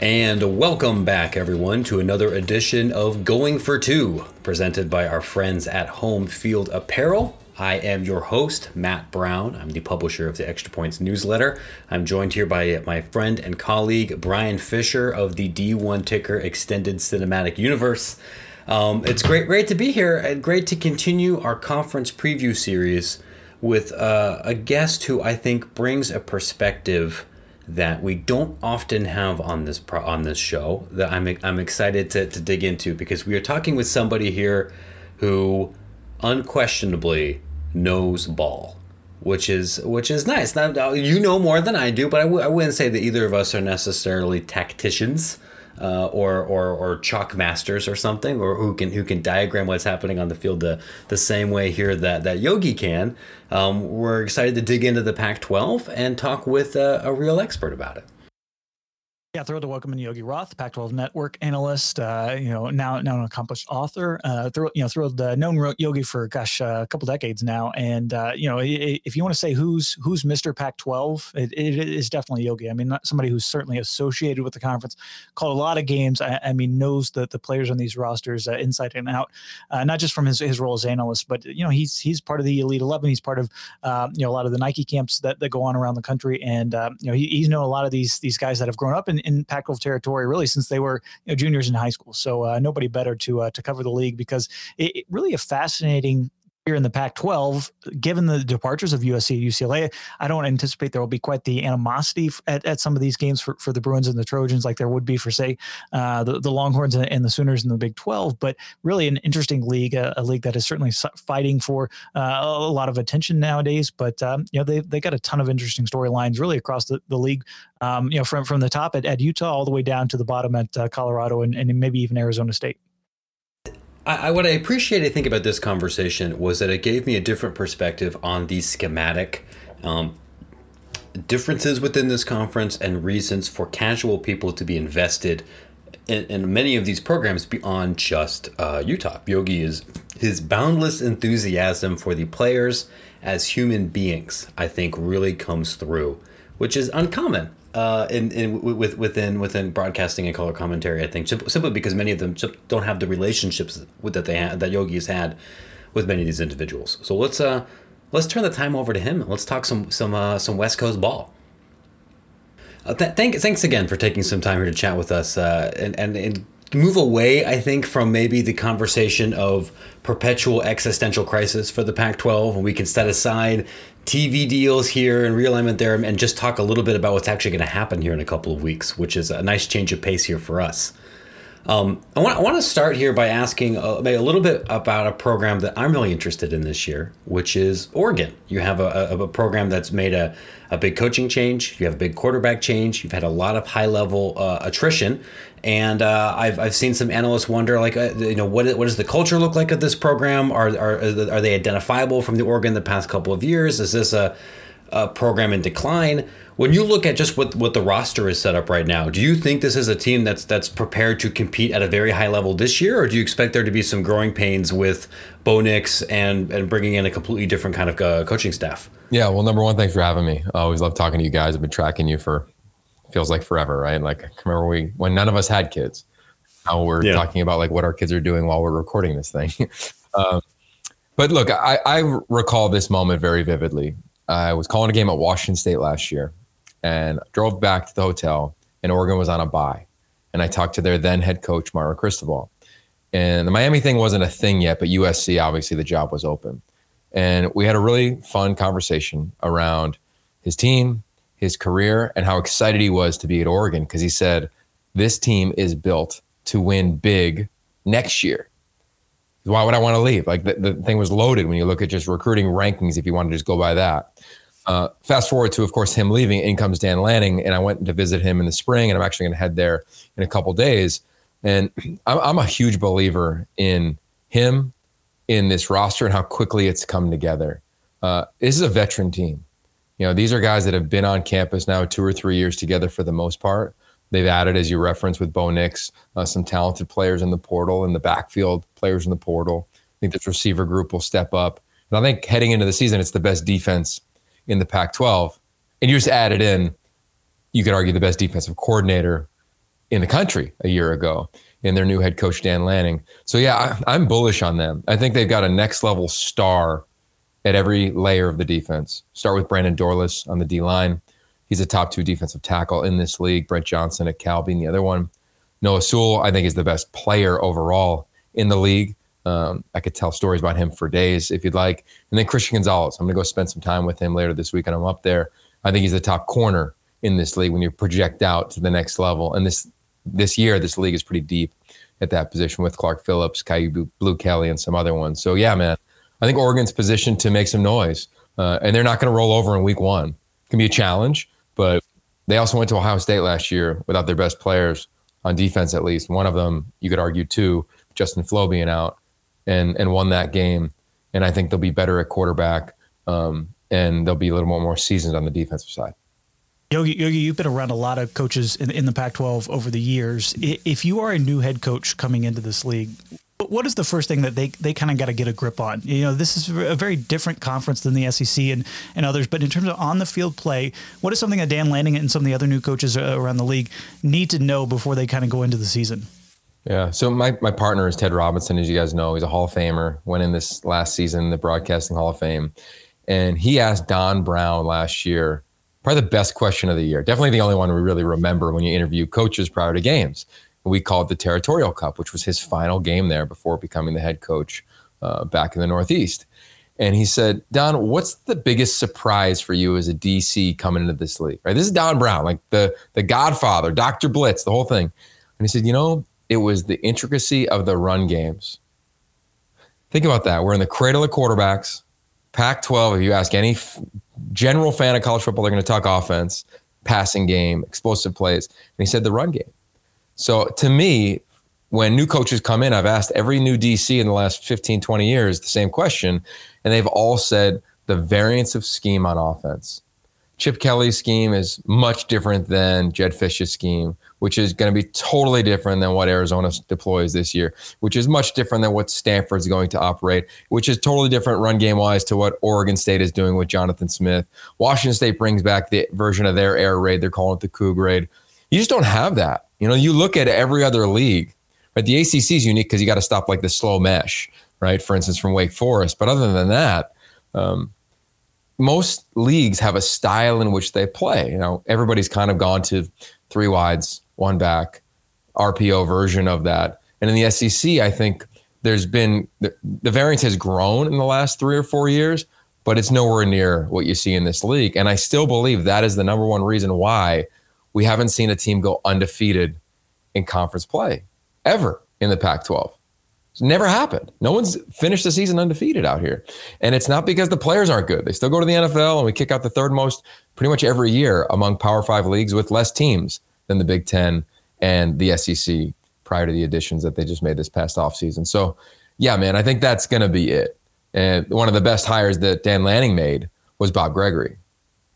And welcome back, everyone, to another edition of Going for Two, presented by our friends at Home Field Apparel. I am your host, Matt Brown. I'm the publisher of the Extra Points newsletter. I'm joined here by my friend and colleague, Bryan Fischer of the D1 Ticker Extended Cinematic Universe. Um, it's great, great to be here and great to continue our conference preview series with uh, a guest who I think brings a perspective that we don't often have on this pro- on this show that I'm I'm excited to, to dig into because we are talking with somebody here who unquestionably knows ball which is which is nice. Now you know more than I do but I w- I wouldn't say that either of us are necessarily tacticians uh, or, or or chalk masters or something, or who can who can diagram what's happening on the field the the same way here that that Yogi can. Um, we're excited to dig into the Pac-12 and talk with a, a real expert about it. Yeah, thrilled to welcome in Yogi Roth, Pac-12 network analyst. Uh, you know, now now an accomplished author. Uh, thrilled, you know, thrilled uh, known Yogi for gosh uh, a couple decades now. And uh, you know, if you want to say who's who's Mr. Pac-12, it, it is definitely Yogi. I mean, not somebody who's certainly associated with the conference, called a lot of games. I, I mean, knows the the players on these rosters uh, inside and out, not just from his, his role as analyst, but you know, he's he's part of the Elite Eleven. He's part of you know a lot of the Nike camps that, that go on around the country, and you know, he, he's known a lot of these these guys that have grown up in in, in Pac-12 territory really since they were you know, juniors in high school. So uh, nobody better to uh, to cover the league because it, it really a fascinating here in the Pac 12, given the departures of USC and UCLA, I don't anticipate there will be quite the animosity at, at some of these games for, for the Bruins and the Trojans like there would be for, say, uh, the, the Longhorns and, and, the Sooners in the Big 12. But really an interesting league, a, a league that is certainly fighting for uh, a lot of attention nowadays. But, um, you know, they, they got a ton of interesting storylines really across the, the league, um, you know, from, from the top at, at Utah all the way down to the bottom at uh, Colorado and, and maybe even Arizona State. I, what I appreciate, I think, about this conversation was that it gave me a different perspective on the schematic um, differences within this conference and reasons for casual people to be invested in, in many of these programs beyond just uh, Utah. Yogi is his boundless enthusiasm for the players as human beings. I think really comes through, which is uncommon uh, in, in with, within within broadcasting and color commentary. I think simply because many of them don't have the relationships that they had, that Yogi has had with many of these individuals. So let's uh let's turn the time over to him. Let's talk some some uh, some West Coast ball. Uh, th- thank, thanks again for taking some time here to chat with us uh, and, and, and move away, I think, from maybe the conversation of perpetual existential crisis for the Pac 12, and we can set aside TV deals here and realignment there, and just talk a little bit about what's actually going to happen here in a couple of weeks, which is a nice change of pace here for us. Um, I, want, I want to start here by asking a, uh, a little bit about a program that I'm really interested in this year, which is Oregon. You have a, a, a program that's made a, a big coaching change, you have a big quarterback change, you've had a lot of high level uh, attrition, and uh, I've, I've seen some analysts wonder like uh, you know what what does the culture look like of this program? Are are are they identifiable from the Oregon the past couple of years? Is this a, a program in decline? When you look at just what what the roster is set up right now, do you think this is a team that's that's prepared to compete at a very high level this year, or do you expect there to be some growing pains with Bo Nix and and bringing in a completely different kind of uh, coaching staff? Yeah, well, number one, thanks for having me. I always love talking to you guys. I've been tracking you for feels like forever, right? Like I remember we when none of us had kids. Now we're yeah. talking about like what our kids are doing while we're recording this thing. um, but look, I, I recall this moment very vividly. I was calling a game at Washington State last year, and drove back to the hotel, and Oregon was on a bye, and I talked to their then head coach Mario Cristobal, and the Miami thing wasn't a thing yet, but USC obviously the job was open, and we had a really fun conversation around his team, his career and how excited he was to be at Oregon because he said, This team is built to win big next year. Why would I want to leave? Like the, the thing was loaded when you look at just recruiting rankings, if you want to just go by that. Uh, fast forward to, of course, him leaving. In comes Dan Lanning, and I went to visit him in the spring, and I'm actually going to head there in a couple days. And I'm, I'm a huge believer in him, in this roster, and how quickly it's come together. Uh, this is a veteran team. You know, these are guys that have been on campus now two or three years together for the most part. They've added, as you referenced with Bo Nix, uh, some talented players in the portal and the backfield players in the portal. I think this receiver group will step up. And I think heading into the season, it's the best defense in the Pac 12. And you just added in, you could argue, the best defensive coordinator, in the country a year ago in their new head coach Dan Lanning. So yeah, I, am bullish on them. I think they've got a next level star at every layer of the defense. Start with Brandon Dorlus on the D line. He's a top two defensive tackle in this league. Brett Johnson at Cal being the other one. Noah Sewell, I think, is the best player overall in the league. Um, I could tell stories about him for days if you'd like. And then Christian Gonzalez. I'm going to go spend some time with him later this week, and I'm up there. I think he's the top corner in this league when you project out to the next level. And this this year, this league is pretty deep at that position with Clark Phillips, Kyu Blu Kelly, and some other ones. So yeah, man, I think Oregon's positioned to make some noise, uh, and they're not going to roll over in week one. It can be a challenge, but they also went to Ohio State last year without their best players on defense, at least one of them. You could argue two, Justin Flowe being out, and and won that game. And I think they'll be better at quarterback, um, and they'll be a little more more seasoned on the defensive side. Yogi, Yogi, you've been around a lot of coaches in, in the Pac-12 over the years. If you are a new head coach coming into this league, what is the first thing that they, they kind of got to get a grip on? You know, this is a very different conference than the SEC and, and others, but in terms of on the field play, what is something that Dan Lanning and some of the other new coaches uh, around the league need to know before they kind of go into the season? Yeah. So my, my partner is Ted Robinson, as you guys know. He's a Hall of Famer, went in this last season, the Broadcasting Hall of Fame. And he asked Don Brown last year, probably the best question of the year. Definitely the only one we really remember when you interview coaches prior to games. We called the Territorial Cup, which was his final game there before becoming the head coach uh, back in the Northeast. And he said, Don, what's the biggest surprise for you as a DC coming into this league? Right? This is Don Brown, like the the Godfather, Dr. Blitz, the whole thing. And he said, you know, it was the intricacy of the run games. Think about that. We're in the cradle of quarterbacks. Pac 12, if you ask any f- general fan of college football, they're going to talk offense, passing game, explosive plays. And he said the run game. So to me, when new coaches come in, I've asked every new DC in the last 15, 20 years the same question, and they've all said the variance of scheme on offense. Chip Kelly's scheme is much different than Jedd Fisch's scheme, which is going to be totally different than what Arizona deploys this year, which is much different than what Stanford's going to operate, which is totally different run game wise to what Oregon State is doing with Jonathan Smith. Washington State brings back the version of their air raid. They're calling it the Coug raid. You just don't have that. You know, you look at every other league, right? The ACC is unique because you got to stop like the slow mesh, right? For instance, from Wake Forest. But other than that, um, most leagues have a style in which they play. You know, everybody's kind of gone to three wides, one back, RPO version of that. And in the SEC, I think there's been the, the variance has grown in the last three or four years, but it's nowhere near what you see in this league. And I still believe that is the number one reason why we haven't seen a team go undefeated in conference play ever in the Pac 12. It's never happened. No one's finished the season undefeated out here. And it's not because the players aren't good. They still go to the NFL and we kick out the third most pretty much every year among Power Five leagues with less teams than the Big Ten and the SEC prior to the additions that they just made this past offseason. So, yeah, man, I think that's going to be it. And one of the best hires that Dan Lanning made was Bob Gregory.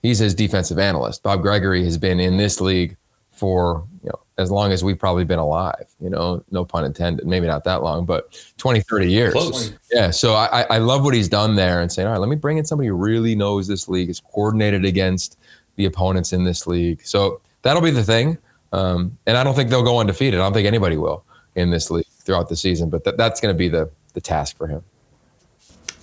He's his defensive analyst. Bob Gregory has been in this league for you know as long as we've probably been alive you know no pun intended maybe not that long but 20 30 years Close. yeah so I, I love what he's done there and saying all right let me bring in somebody who really knows this league is coordinated against the opponents in this league so that'll be the thing um, and i don't think they'll go undefeated i don't think anybody will in this league throughout the season but th- that's going to be the the task for him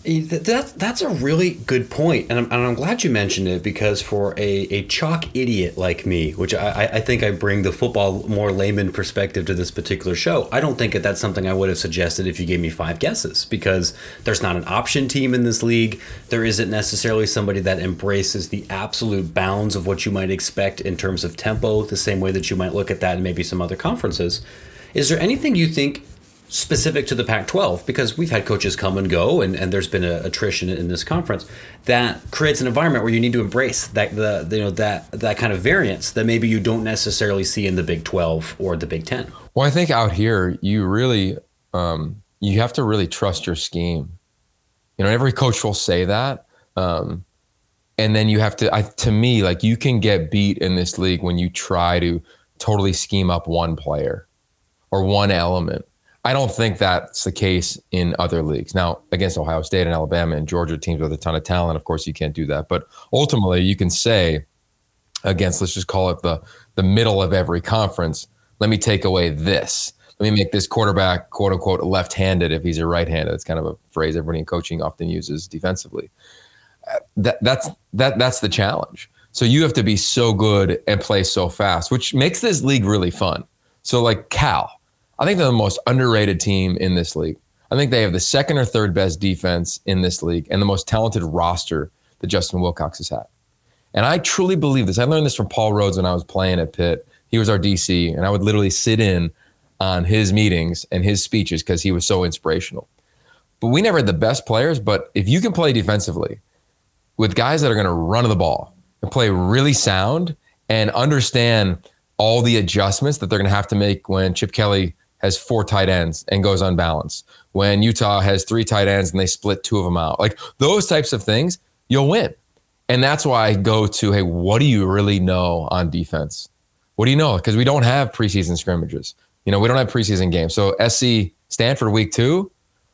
Eh, that, that's a really good point, and I'm, and I'm glad you mentioned it because for a, a chalk idiot like me, which I, I think I bring the football more layman perspective to this particular show, I don't think that that's something I would have suggested if you gave me five guesses because there's not an option team in this league. There isn't necessarily somebody that embraces the absolute bounds of what you might expect in terms of tempo, the same way that you might look at that in maybe some other conferences. Is there anything you think specific to the Pac 12 because we've had coaches come and go and, and there's been a attrition in this conference that creates an environment where you need to embrace that the you know that that kind of variance that maybe you don't necessarily see in the Big 12 or the Big 10. Well, I think out here you really um, you have to really trust your scheme. You know, every coach will say that. Um, and then you have to I, to me like you can get beat in this league when you try to totally scheme up one player or one element I don't think that's the case in other leagues. Now, against Ohio State and Alabama and Georgia teams with a ton of talent, of course, you can't do that. But ultimately, you can say against, let's just call it the the middle of every conference, let me take away this. Let me make this quarterback quote unquote left handed if he's a right handed. It's kind of a phrase everybody in coaching often uses defensively. Uh, that, that's that that's the challenge. So you have to be so good and play so fast, which makes this league really fun. So like Cal, I think they're the most underrated team in this league. I think they have the second or third best defense in this league and the most talented roster that Justin Wilcox has had. And I truly believe this. I learned this from Paul Rhoads when I was playing at Pitt. He was our DC, and I would literally sit in on his meetings and his speeches because he was so inspirational. But we never had the best players. But if you can play defensively with guys that are going to run the ball and play really sound and understand all the adjustments that they're going to have to make when Chip Kelly has four tight ends and goes unbalanced, when Utah has three tight ends and they split two of them out, like those types of things, you'll win. And that's why I go to, hey, what do you really know on defense? What do you know? Because we don't have preseason scrimmages. You know, we don't have preseason games. So SC Stanford week two,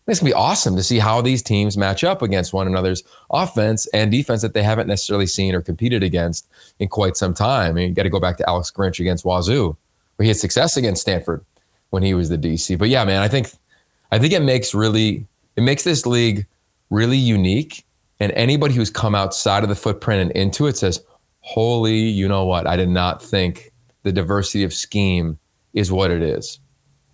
it's gonna be awesome to see how these teams match up against one another's offense and defense that they haven't necessarily seen or competed against in quite some time. I mean, you got to go back to Alex Grinch against Wazoo, where he had success against Stanford when he was the DC. But yeah, man, I think I think it makes really it makes this league really unique. And anybody who's come outside of the footprint and into it says, "Holy, you know what? I did not think the diversity of scheme is what it is.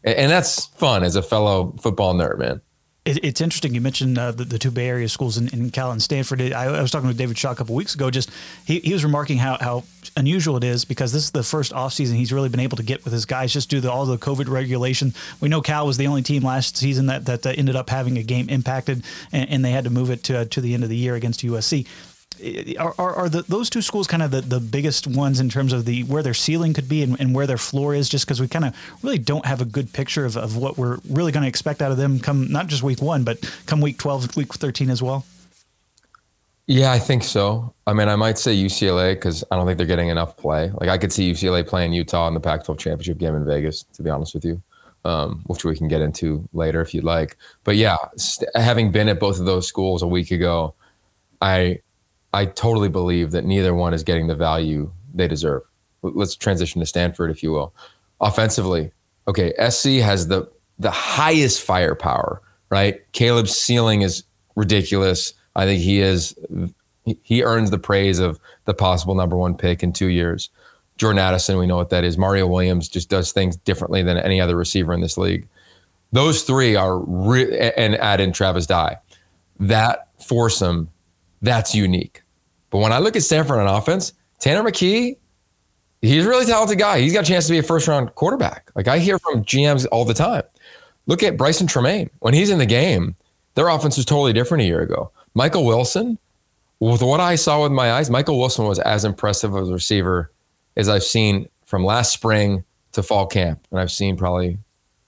And that's fun as a fellow football nerd, man. It's interesting. You mentioned uh, the, the, two Bay Area schools in, in Cal and Stanford. I, I, was talking with David Shaw a couple weeks ago. Just he, he was remarking how, how unusual it is because this is the first offseason he's really been able to get with his guys just due to all the COVID regulation. We know Cal was the only team last season that, that uh, ended up having a game impacted, and, and, they had to move it to, uh, to the end of the year against USC are, are, are the, those two schools kind of the, the biggest ones in terms of the where their ceiling could be and, and where their floor is? Just because we kind of really don't have a good picture of, of what we're really going to expect out of them come not just week one but come week 12 week 13 as well. Yeah i think so. I mean i might say ucla because i don't think they're getting enough play. Like i could see ucla playing utah in the pac 12 championship game in vegas to be honest with you um, which we can get into later if you'd like. But yeah st- having been at both of those schools a week ago i I totally believe that neither one is getting the value they deserve. Let's transition to Stanford, if you will. Offensively, okay, SC has the the highest firepower, right? Caleb's ceiling is ridiculous. I think he is he earns the praise of the possible number one pick in two years. Jordan Addison, we know what that is. Mario Williams just does things differently than any other receiver in this league. Those three are re- and add in Travis Dye. That foursome that's unique. But when I look at Stanford on offense, Tanner McKee, he's a really talented guy. He's got a chance to be a first round quarterback. Like I hear from GMs all the time. Look at Brycen Tremayne. When he's in the game, their offense was totally different a year ago. Michael Wilson, with what I saw with my eyes, Michael Wilson was as impressive as a receiver as I've seen from last spring to fall camp. And I've seen probably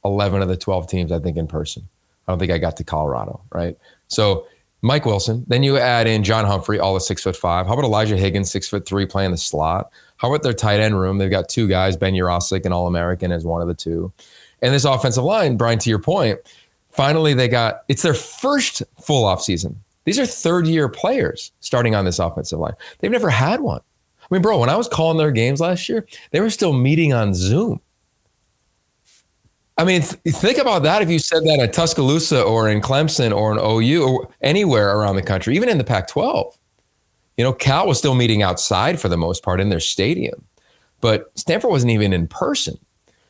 11 of the 12 teams, I think, in person. I don't think I got to Colorado, right? So Mike Wilson. Then you add in John Humphrey, all of six foot five. How about Elijah Higgins, six foot three, playing the slot? How about their tight end room? They've got two guys, Ben Yurosek and All American as one of the two. And this offensive line, Brian, to your point, finally they got it's their first full off season. These are third year players starting on this offensive line. They've never had one. I mean, bro, when I was calling their games last year, they were still meeting on Zoom. I mean, th- think about that if you said that at Tuscaloosa or in Clemson or in OU or anywhere around the country, even in the Pac 12. You know, Cal was still meeting outside for the most part in their stadium, but Stanford wasn't even in person.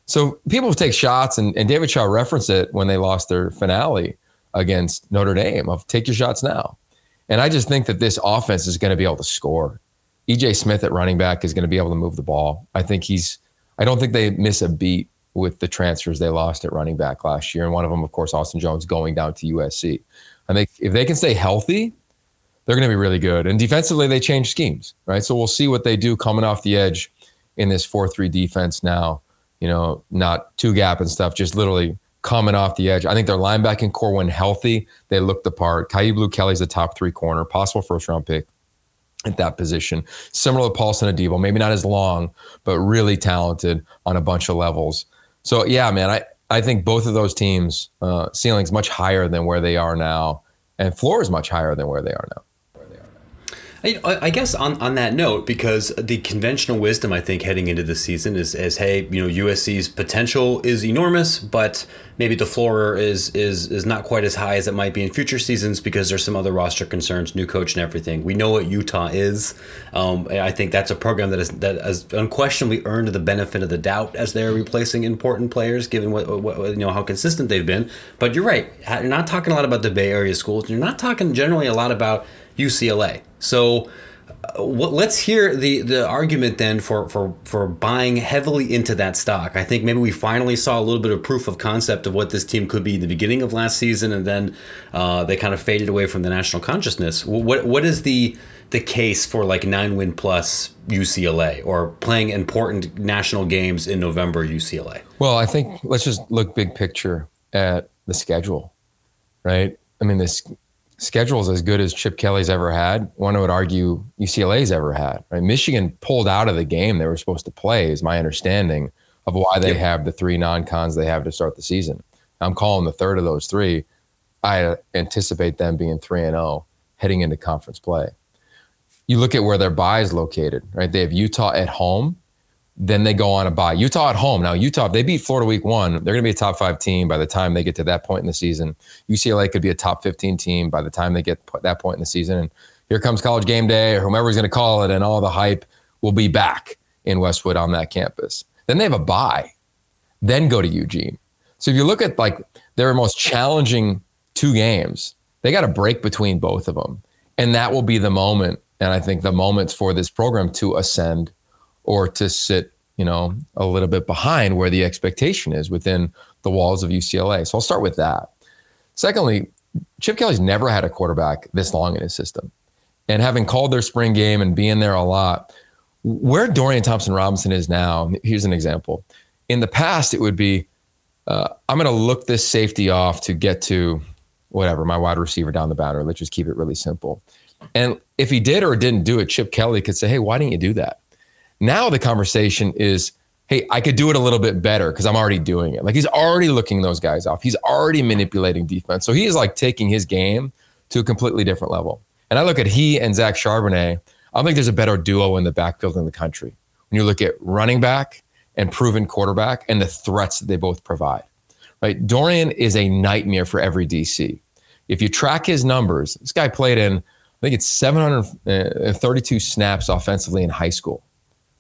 So people take shots, and, and David Shaw referenced it when they lost their finale against Notre Dame of take your shots now. And I just think that this offense is going to be able to score. EJ Smith at running back is going to be able to move the ball. I think he's, I don't think they miss a beat with the transfers they lost at running back last year. And one of them, of course, Austin Jones going down to USC. I think if they can stay healthy, they're going to be really good. And defensively, they change schemes, right? So we'll see what they do coming off the edge in this 4 3 defense now. You know, not two gap and stuff, just literally coming off the edge. I think their linebacking core, when healthy, they look the part. Kyu Blu Kelly's the top three corner, possible first round pick at that position. Similar to Paulson Adebo, maybe not as long, but really talented on a bunch of levels. So yeah, man, I I think both of those teams uh, ceilings much higher than where they are now, and floor is much higher than where they are now. I, I, guess on, on that note, because the conventional wisdom I think heading into the season is, is hey, you know, USC's potential is enormous, but maybe the floor is is is not quite as high as it might be in future seasons because there's some other roster concerns, new coach and everything. We know what Utah is. Um, I think that's a program that is that has unquestionably earned the benefit of the doubt as they're replacing important players, given what, what you know how consistent they've been. But you're right. You're not talking a lot about the Bay Area schools. You're not talking generally a lot about UCLA. So what, let's hear the the argument then for for for buying heavily into that stock. I think maybe we finally saw a little bit of proof of concept of what this team could be in the beginning of last season, and then uh, they kind of faded away from the national consciousness. What what is the the case for like nine win plus UCLA or playing important national games in November UCLA? Well, I think let's just look big picture at the schedule, right? I mean, this schedule's as good as Chip Kelly's ever had. One would argue UCLA's ever had. Right? Michigan pulled out of the game they were supposed to play, is my understanding of why they yep. have the three non-cons they have to start the season. I'm calling the third of those three. I uh, anticipate them being three and zero oh heading into conference play. You look at where their bye is located, right? They have Utah at home, then they go on a bye. Utah at home. Now, Utah, if they beat Florida week one, they're going to be a top five team by the time they get to that point in the season. UCLA could be a top 15 team by the time they get that point in the season. And here comes college game day or whomever's going to call it, and all the hype will be back in Westwood on that campus. Then they have a bye, then go to Eugene. So if you look at like their most challenging two games, they got a break between both of them. And that will be the moment. And I think the moments for this program to ascend or to sit, you know, a little bit behind where the expectation is within the walls of UCLA. So I'll start with that. Secondly, Chip Kelly's never had a quarterback this long in his system. And having called their spring game and being there a lot, where Dorian Thompson Robinson is now, here's an example. In the past, it would be uh, I'm going to look this safety off to get to whatever, my wide receiver down the boundary. Let's just keep it really simple. And if he did or didn't do it, Chip Kelly could say, hey, why didn't you do that? Now the conversation is, hey, I could do it a little bit better because I'm already doing it. Like he's already looking those guys off. He's already manipulating defense. So he is like taking his game to a completely different level. And I look at he and Zach Charbonnet. I don't think there's a better duo in the backfield in the country. When you look at running back and proven quarterback and the threats that they both provide, right? Dorian is a nightmare for every DC. If you track his numbers, this guy played in, I think it's 732 uh, snaps offensively in high school.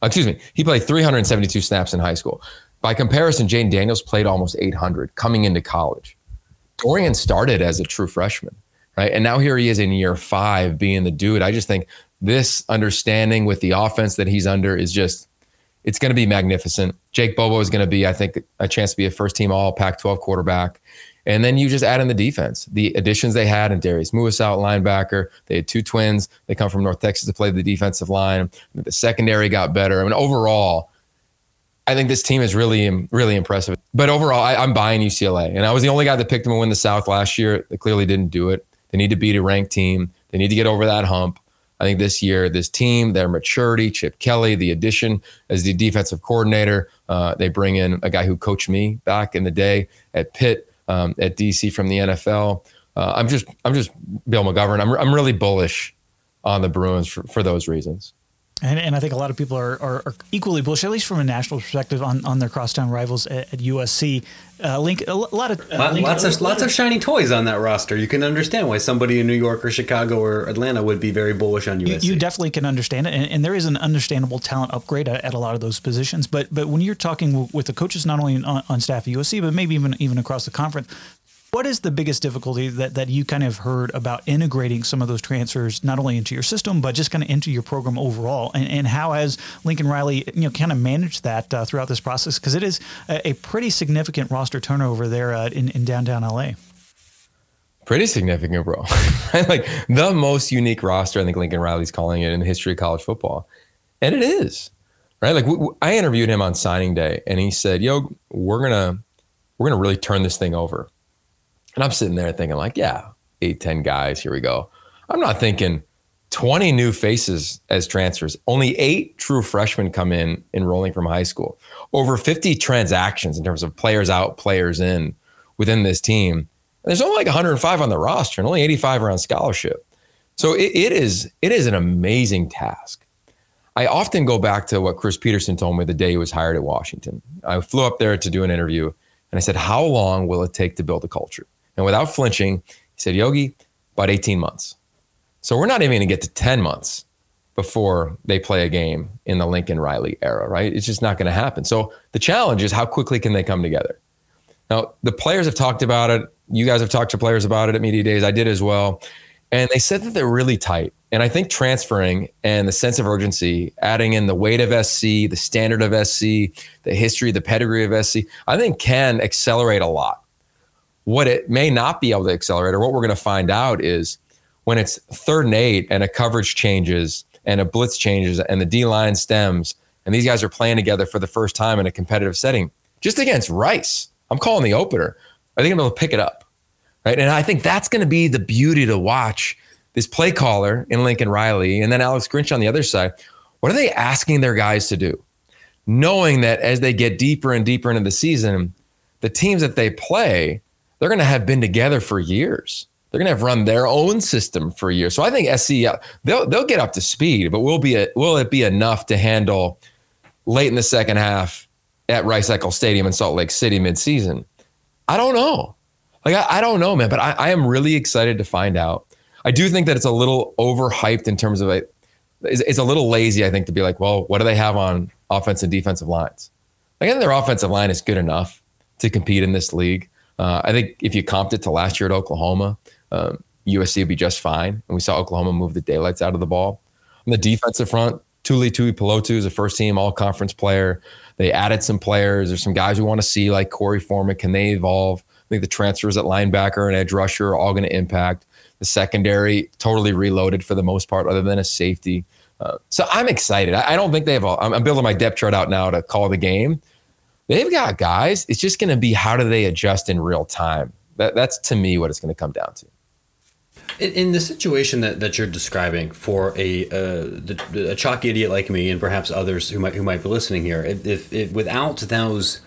Uh, excuse me, he played 372 snaps in high school. By comparison, Jayden Daniels played almost 800 coming into college. Dorian started as a true freshman, right? And now here he is in year five being the dude. I just think this understanding with the offense that he's under is just, it's going to be magnificent. Jake Bobo is going to be, I think, a chance to be a first team all Pac 12 quarterback. And then you just add in the defense, the additions they had, and Darius Muasau, linebacker. They had two twins. They come from North Texas to play the defensive line. The secondary got better. I mean, overall, I think this team is really, really impressive. But overall, I, am buying UCLA. And I was the only guy that picked them to win the South last year. They clearly didn't do it. They need to beat a ranked team. They need to get over that hump. I think this year, this team, their maturity, Chip Kelly, the addition as the defensive coordinator, uh, they bring in a guy who coached me back in the day at Pitt um, at DC from the NFL. Uh, I'm just I'm just Bill McGovern. I'm I'm really bullish on the Bruins for, for those reasons. And, and I think a lot of people are, are, are, equally bullish, at least from a national perspective, on, on their crosstown rivals at, at USC. Uh, link a lot of uh, link, lots of lots of shiny toys on that roster. You can understand why somebody in New York or Chicago or Atlanta would be very bullish on USC. You, you definitely can understand it, and, and, there is an understandable talent upgrade at, at, a lot of those positions. But but when you're talking with the coaches, not only on, on staff at USC, but maybe even even across the conference, what is the biggest difficulty that, that you kind of heard about integrating some of those transfers, not only into your system, but just kind of into your program overall? And, and how has Lincoln Riley, you know, kind of managed that uh, throughout this process? Because it is a, a, pretty significant roster turnover there uh, in, in downtown LA. Pretty significant, bro. like the most unique roster, I think Lincoln Riley's calling it in the history of college football. And it is, right? Like w- I interviewed him on signing day and he said, yo, we're going to, we're going to really turn this thing over and I'm sitting there thinking, like, yeah, eight, 10 guys, here we go. I'm not thinking 20 new faces as transfers. Only eight true freshmen come in enrolling from high school. Over 50 transactions in terms of players out, players in within this team. And there's only like 105 on the roster and only 85 are on scholarship. So it, it is it is an amazing task. I often go back to what Chris Petersen told me the day he was hired at Washington. I flew up there to do an interview and I said, How long will it take to build a culture? And without flinching, he said, Yogi, about 18 months. So we're not even going to get to 10 months before they play a game in the Lincoln Riley era, right? It's just not going to happen. So the challenge is how quickly can they come together? Now, the players have talked about it. You guys have talked to players about it at Media Days. I did as well. And they said that they're really tight. And I think transferring and the sense of urgency, adding in the weight of SC, the standard of SC, the history, the pedigree of SC, I think can accelerate a lot. What it may not be able to accelerate, or what we're going to find out is when it's third and eight and a coverage changes and a blitz changes and the D line stems and these guys are playing together for the first time in a competitive setting, just against Rice. I'm calling the opener. Are they going to be able to pick it up? Right. And I think that's going to be the beauty to watch this play caller in Lincoln Riley and then Alex Grinch on the other side. What are they asking their guys to do? Knowing that as they get deeper and deeper into the season, the teams that they play, they're going to have been together for years they're going to have run their own system for years. So I think SC uh, they'll they'll get up to speed, but will be a, will it be enough to handle late in the second half at Rice Eccles Stadium in Salt Lake City midseason? I don't know. Like I, I don't know, man. But I, I am really excited to find out. I do think that it's a little overhyped in terms of a. It's, it's a little lazy, I think, to be like, well, what do they have on offense and defensive lines? I think their offensive line is good enough to compete in this league. Uh, I think if you comped it to last year at Oklahoma, um, USC would be just fine. And we saw Oklahoma move the daylights out of the ball. On the defensive front, Tuli Tuipulotu is a first team all conference player. They added some players. There's some guys we want to see like Korey Foreman. Can they evolve? I think the transfers at linebacker and edge rusher are all going to impact. The secondary totally reloaded for the most part, other than a safety. Uh, so I'm excited. I, I, don't think they have. All, I'm, I'm building my depth chart out now to call the game. They've got guys. It's just going to be how do they adjust in real time. That, that's to me what it's going to come down to. In, in, the situation that, that you're describing for a uh, a chalky idiot like me and perhaps others who might who might be listening here, if, if without those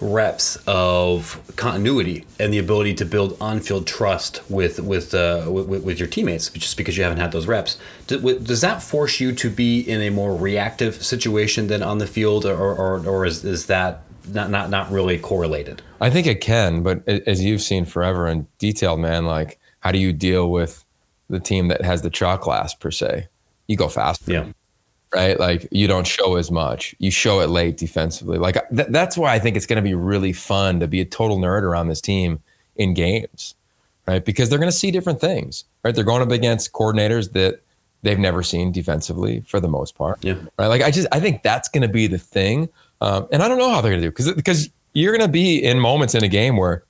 reps of continuity and the ability to build on-field trust with with, uh, with, with your teammates, just because you haven't had those reps, does that force you to be in a more reactive situation than on the field, or or, or is, is that not, not not really correlated? I think it can, but as you've seen forever in detail, man, like how do you deal with the team that has the chalk glass per se? You go faster. Yeah. Right. Like you don't show as much. You show it late defensively. Like uh, th- that's why I think it's going to be really fun to be a total nerd around this team in games. Right. Because they're going to see different things. Right. They're going up against coordinators that they've never seen defensively for the most part. Yeah. Right. Like I just I think that's going to be the thing. Um, and I don't know how they're going to do because because you're going to be in moments in a game where,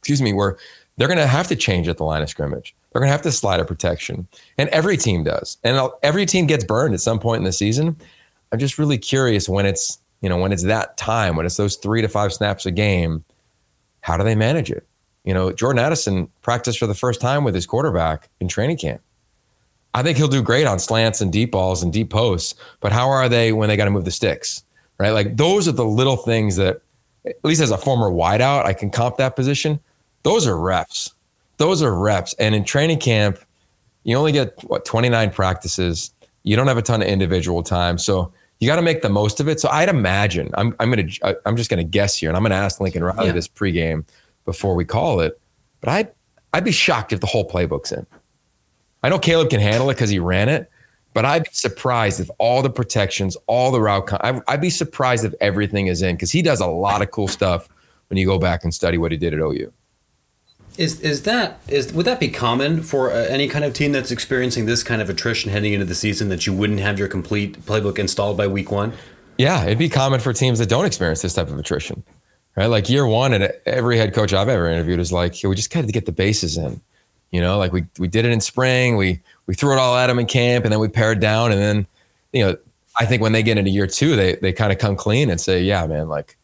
excuse me, where they're going to have to change at the line of scrimmage. They're going to have to slide a protection. And every team does. And every team gets burned at some point in the season. I'm just really curious when it's, you know, when it's that time, when it's those three to five snaps a game, how do they manage it? You know, Jordan Addison practiced for the first time with his quarterback in training camp. I think he'll do great on slants and deep balls and deep posts, but how are they when they got to move the sticks? Right? Like those are the little things that, at least as a former wideout, I can comp that position those are reps. Those are reps. And in training camp, you only get what 29 practices. You don't have a ton of individual time. So you got to make the most of it. So I'd imagine I'm I'm gonna uh, I'm just gonna guess here, and I'm gonna ask Lincoln Riley yeah. this pregame before we call it. But I'd I'd be shocked if the whole playbook's in. I know Caleb can handle it because he ran it, but I'd be surprised if all the protections, all the route, con- I'd be surprised if everything is in because he does a lot of cool stuff when you go back and study what he did at OU. Is is that is would that be common for uh, any kind of team that's experiencing this kind of attrition heading into the season that you wouldn't have your complete playbook installed by week one? Yeah, it'd be common for teams that don't experience this type of attrition, right? Like year one, and every head coach I've ever interviewed is like, we just got to get the bases in. You know, like we we did it in spring, we we threw it all at them in camp, and then we pared down, and then you know, I think when they get into year two, they they kind of come clean and say, yeah, man, like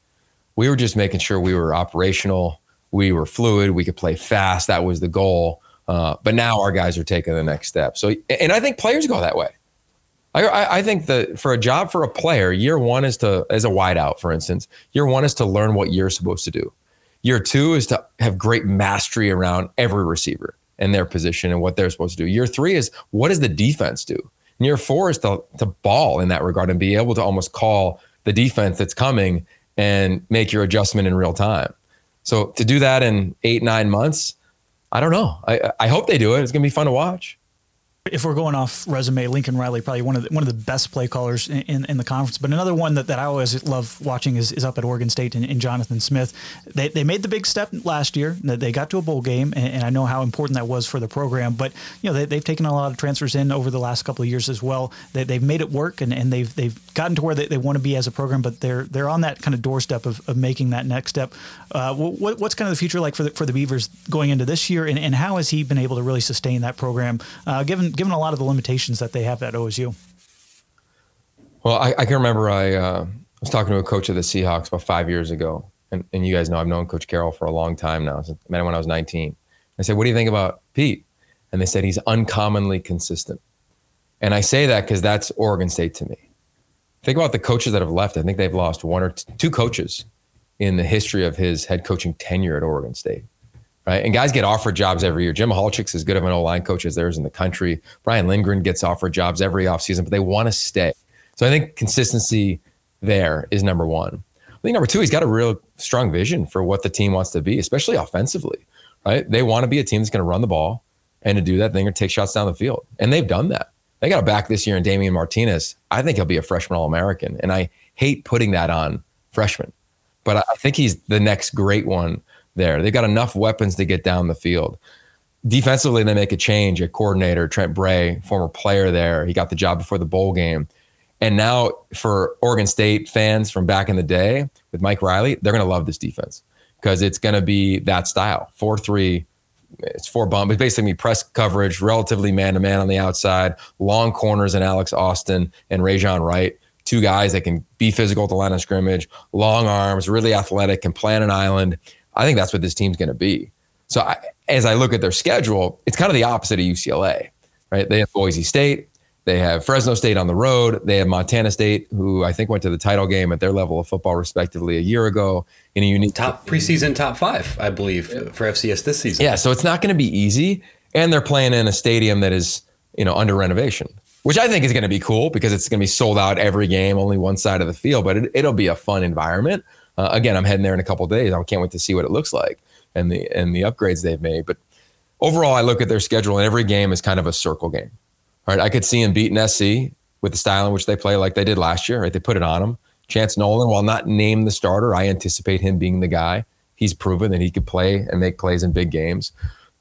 we were just making sure we were operational we were fluid, we could play fast. That was the goal. Uh, but now our guys are taking the next step. So, and I think players go that way. I, I think that for a job for a player, year one is to, as a wideout, for instance, year one is to learn what you're supposed to do. Year two is to have great mastery around every receiver. And their position and what they're supposed to do. Year three is what does the defense do? And year four is to, to ball in that regard and be able to almost call the defense that's coming and make your adjustment in real time. So to do that in eight, nine months, I don't know. I, I hope they do it. It's going to be fun to watch if we're going off resume, Lincoln Riley probably one of the, one of the best play callers in, in, in, the conference. But another one that, that I always love watching is, is up at Oregon State and, and Jonathan Smith. They, they made the big step last year. They got to a bowl game, and, and, I know how important that was for the program. But you know they, have taken a lot of transfers in over the last couple of years as well. They, have made it work, and, and they've they've gotten to where they, they want to be as a program. But they're they're on that kind of doorstep of, of making that next step. Uh, what, what's kind of the future like for the, for the Beavers going into this year, and, and how has he been able to really sustain that program, uh, given given a lot of the limitations that they have at OSU? Well, I, I can remember I uh, was talking to a coach of the Seahawks about five years ago, and, and you guys know I've known Coach Carroll for a long time now. I met him when I was 19. I said, "What do you think about Pete?" And they said he's uncommonly consistent. And I say that because that's Oregon State to me. Think about the coaches that have left. I think they've lost one or t- two coaches in the history of his head coaching tenure at Oregon State right? And guys get offered jobs every year. Jim Michalczik's as good of an O line coach as there is in the country. Brian Lindgren gets offered jobs every offseason, but they want to stay. So I think consistency there is number one. I think number two, he's got a real strong vision for what the team wants to be, especially offensively, right? They want to be a team that's going to run the ball and to do that, they're going to take shots down the field. And they've done that. They got a back this year in Damien Martinez. I think he'll be a freshman All American. And I hate putting that on freshmen, but I think he's the next great one there. They've got enough weapons to get down the field. Defensively, they make a change. A coordinator, Trent Bray, former player there, he got the job before the bowl game. And now for Oregon State fans from back in the day with Mike Riley, they're going to love this defense because it's going to be that style 4 3. It's four bump. It's basically press coverage, relatively man to man on the outside, long corners and Alex Austin and Rejzohn Wright. Two guys that can be physical at the line of scrimmage, long arms, really athletic, can plan an island. I think that's what this team's going to be. So I, as I look at their schedule, it's kind of the opposite of UCLA, right? They have Boise State, they have Fresno State on the road, they have Montana State, who I think went to the title game at their level of football, respectively, a year ago in a unique top preseason top five, I believe, for FCS this season. Yeah, so it's not going to be easy, and they're playing in a stadium that is you know under renovation which I think is going to be cool because it's going to be sold out every game, only one side of the field, but it, will be a fun environment. Uh, again, I'm heading there in a couple days. I can't wait to see what it looks like and the and the upgrades they've made. But overall, I look at their schedule, and every game is kind of a circle game. All right, I could see them beating SC with the style in which they play, like they did last year. Right, they put it on them. Chance Nolan, while not named the starter, I anticipate him being the guy. He's proven that he could play and make plays in big games.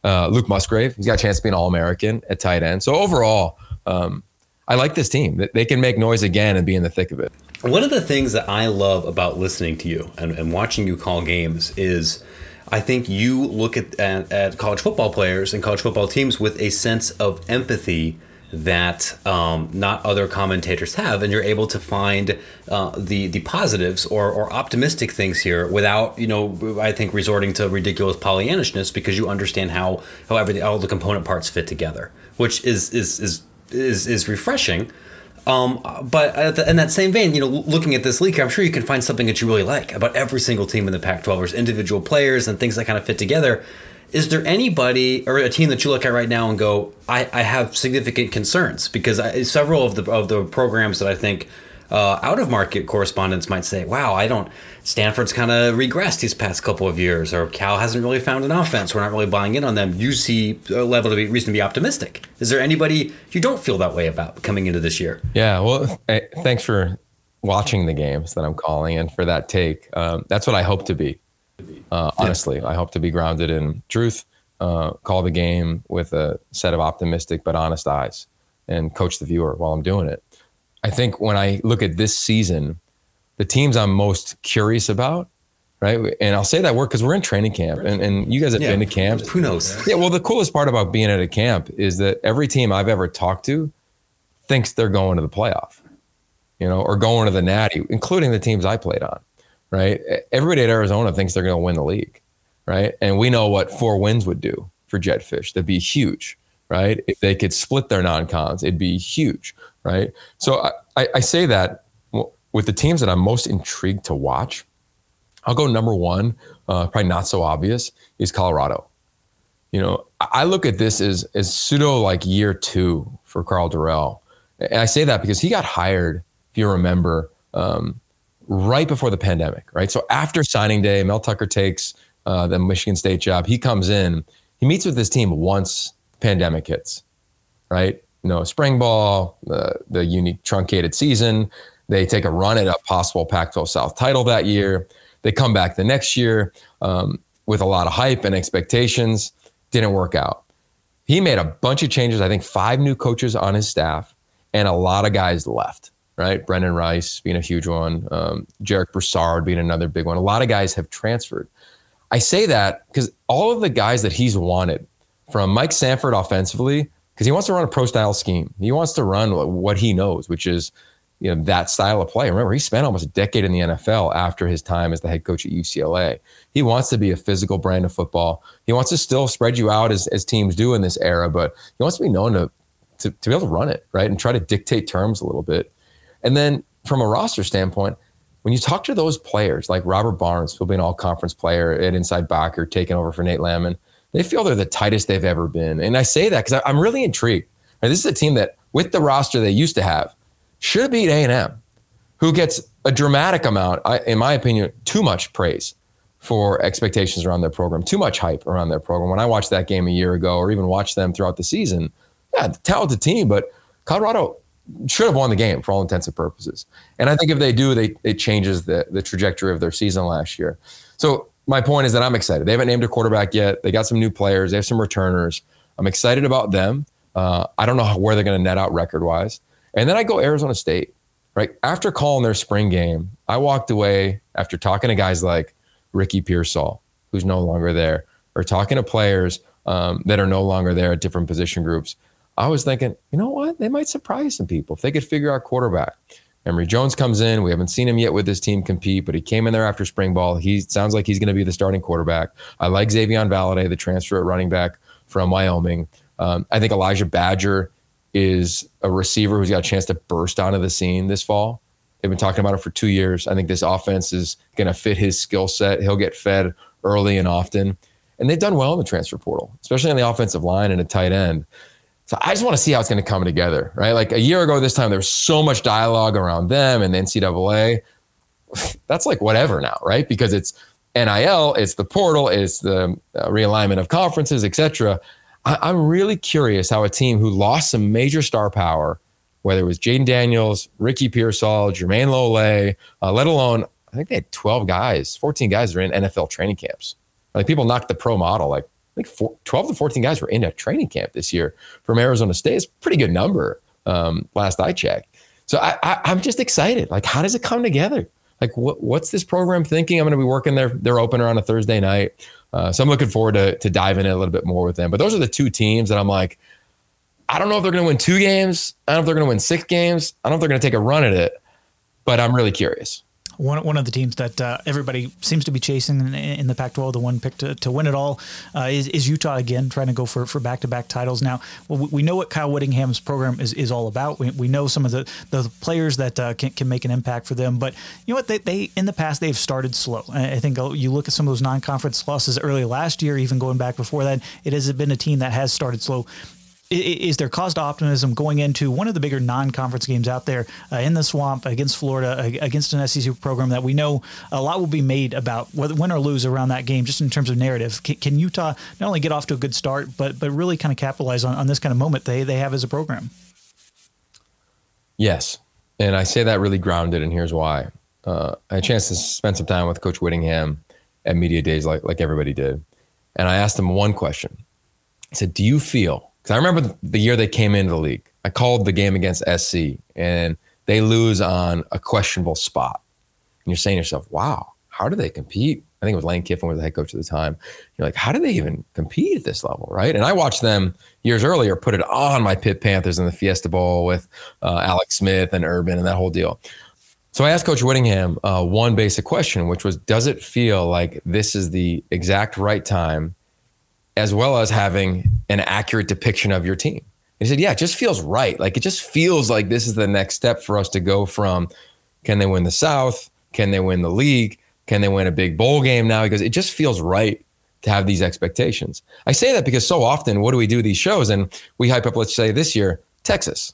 Uh, Luke Musgrave, he's got a chance to be an All American at tight end. So overall, um, I like this team. They can make noise again and be in the thick of it. One of the things that I love about listening to you and, and watching you call games is I think you look at, at, at, college football players and college football teams with a sense of empathy that um, not other commentators have, and you're able to find uh, the the positives or, or optimistic things here without you know I think resorting to ridiculous Pollyannishness because you understand how how everything all the component parts fit together, which is is is is, is refreshing um, but the, in that same vein, you know, looking at this league I'm sure you can find something that you really like about every single team in the Pac-12. There's individual players and things that kind of fit together. Is there anybody or a team that you look at right now and go, I, I have significant concerns because I, several of the of the programs that I think uh, out of market correspondents might say, wow, I don't Stanford's kind of regressed these past couple of years, or Cal hasn't really found an offense. We're not really buying in on them. You see a level to be reason to be optimistic. Is there anybody you don't feel that way about coming into this year? Yeah, well, thanks for watching the games that I'm calling and for that take. Um, that's what I hope to be. Uh, honestly, yeah. I hope to be grounded in truth. Uh, call the game with a set of optimistic but honest eyes, and coach the viewer while I'm doing it. I think when I look at this season the teams I'm most curious about, right? And I'll say that word because we're in training camp, and, and you guys have yeah, been to camp. Who knows? Yeah. Well, the coolest part about being at a camp is that every team I've ever talked to thinks they're going to the playoff, you know, or going to the Natty, including the teams I played on, right? Everybody at Arizona thinks they're going to win the league, right? And we know what four wins would do for Jedd Fisch. That'd be huge, right? If they could split their non-cons, it'd be huge, right? So I, I, say that with the teams that I'm most intrigued to watch, I'll go number one, uh, probably not so obvious, is Colorado. you know, I look at this as as pseudo like year two for Karl Dorrell. And I say that because he got hired, if you remember, um, right before the pandemic, right? So after signing day, Mel Tucker takes uh, the Michigan State job. He comes in, he meets with his team once pandemic hits, right? You know, spring ball, the, the unique truncated season. They take a run at a possible Pac 12 South title that year. They come back the next year um, with a lot of hype and expectations. Didn't work out. He made a bunch of changes, I think five new coaches on his staff, and a lot of guys left right? Brendan Rice being a huge one, um, Jarek Broussard being another big one. A lot of guys have transferred. I say that because all of the guys that he's wanted, from Mike Sanford offensively, because he wants to run a pro style scheme. He wants to run what he knows, which is you know that style of play. Remember, he spent almost a decade in the NFL after his time as the head coach at UCLA. He wants to be a physical brand of football. He wants to still spread you out as, as teams do in this era, but he wants to be known to, to, to be able to run it, right? And try to dictate terms a little bit. And then from a roster standpoint, when you talk to those players like Robert Barnes, who'll be an all conference player at inside backer, taking over for Nate Landman, they feel they're the tightest they've ever been. And I say that because I'm really intrigued. This is a team that, with the roster they used to have, should beat A&M, who gets a dramatic amount, in my opinion, too much praise for expectations around their program, too much hype around their program. When I watched that game a year ago, or even watched them throughout the season, yeah, talented team, but Colorado should have won the game for all intents and purposes. And I think if they do, they it changes the the trajectory of their season last year. So my point is that I'm excited. They haven't named a quarterback yet. They got some new players. They have some returners. I'm excited about them. Uh, I don't know where they're going to net out record wise. And then I go Arizona State. Right after calling their spring game, I walked away after talking to guys like Ricky Pearsall, who's no longer there, or talking to players um, that are no longer there at different position groups. I was thinking, you know what? They might surprise some people if they could figure out quarterback. Emory Jones comes in. We haven't seen him yet with this team compete, but he came in there after spring ball. He sounds like he's going to be the starting quarterback. I like Xazavian Valladay, the transfer at running back from Wyoming. Um, I think Elijah Badger is a receiver who's got a chance to burst onto the scene this fall. They've been talking about it for two years. I think this offense is going to fit his skill set. He'll get fed early and often. And they've done well in the transfer portal, especially on the offensive line and a tight end. So I just want to see how it's going to come together, right? Like a year ago this time, there was so much dialogue around them and the NCAA. That's like whatever now, right? Because it's NIL, it's the portal, it's the uh, realignment of conferences, etc. I'm really curious how a team who lost some major star power, whether it was Jayden Daniels, Ricky Pearsall, Jermayne Lole, uh, let alone I think they had 12 guys, 14 guys are in NFL training camps. Like people knocked the pro model, like I think four, 12 to 14 guys were in a training camp this year from Arizona State. It's a pretty good number um, last I checked. So I, I, I'm just excited. Like, how does it come together? Like, what, what's this program thinking? I'm going to be working their, their opener on a Thursday night. Uh, so I'm looking forward to, to diving in a little bit more with them. But those are the two teams that I'm like, I don't know if they're going to win two games. I don't know if they're going to win six games. I don't know if they're going to take a run at it, but I'm really curious one one of the teams that uh, everybody seems to be chasing in, in the Pac-12, the one picked to, to win it all, uh, is, is Utah again, trying to go for, for back-to-back titles. Now, well, we know what Kyle Whittingham's program is, is all about. We, we know some of the, the players that uh, can, can make an impact for them, but you know what? They, they in the past they've started slow. I think uh, you look at some of those non-conference losses early last year, even going back before that, it has been a team that has started slow is there cause to optimism going into one of the bigger non-conference games out there uh, in the swamp against Florida against an SEC program that we know a lot will be made about whether win or lose around that game just in terms of narrative? Can, can Utah not only get off to a good start but but really kind of capitalize on, on this kind of moment they they have as a program? Yes. And I say that really grounded and here's why. Uh, I had a chance to spend some time with Coach Whittingham at media days like like everybody did. And I asked him one question. I said do you feel because I remember the year they came into the league. I called the game against SC, and they lose on a questionable spot. And you're saying to yourself, "Wow, how do they compete?" I think it was Lane Kiffin was the head coach at the time. You're like, how do they even compete at this level, right? And I watched them years earlier put it on my Pitt Panthers in the Fiesta Bowl with uh, Alex Smith and Urban and that whole deal. So I asked Coach Whittingham uh, one basic question, which was, does it feel like this is the exact right time as well as having an accurate depiction of your team. And he said, Yeah, it just feels right. Like it just feels like this is the next step for us to go from can they win the South? Can they win the league? Can they win a big bowl game now? Because it just feels right to have these expectations. I say that because so often, what do we do these shows? And we hype up, let's say this year, Texas,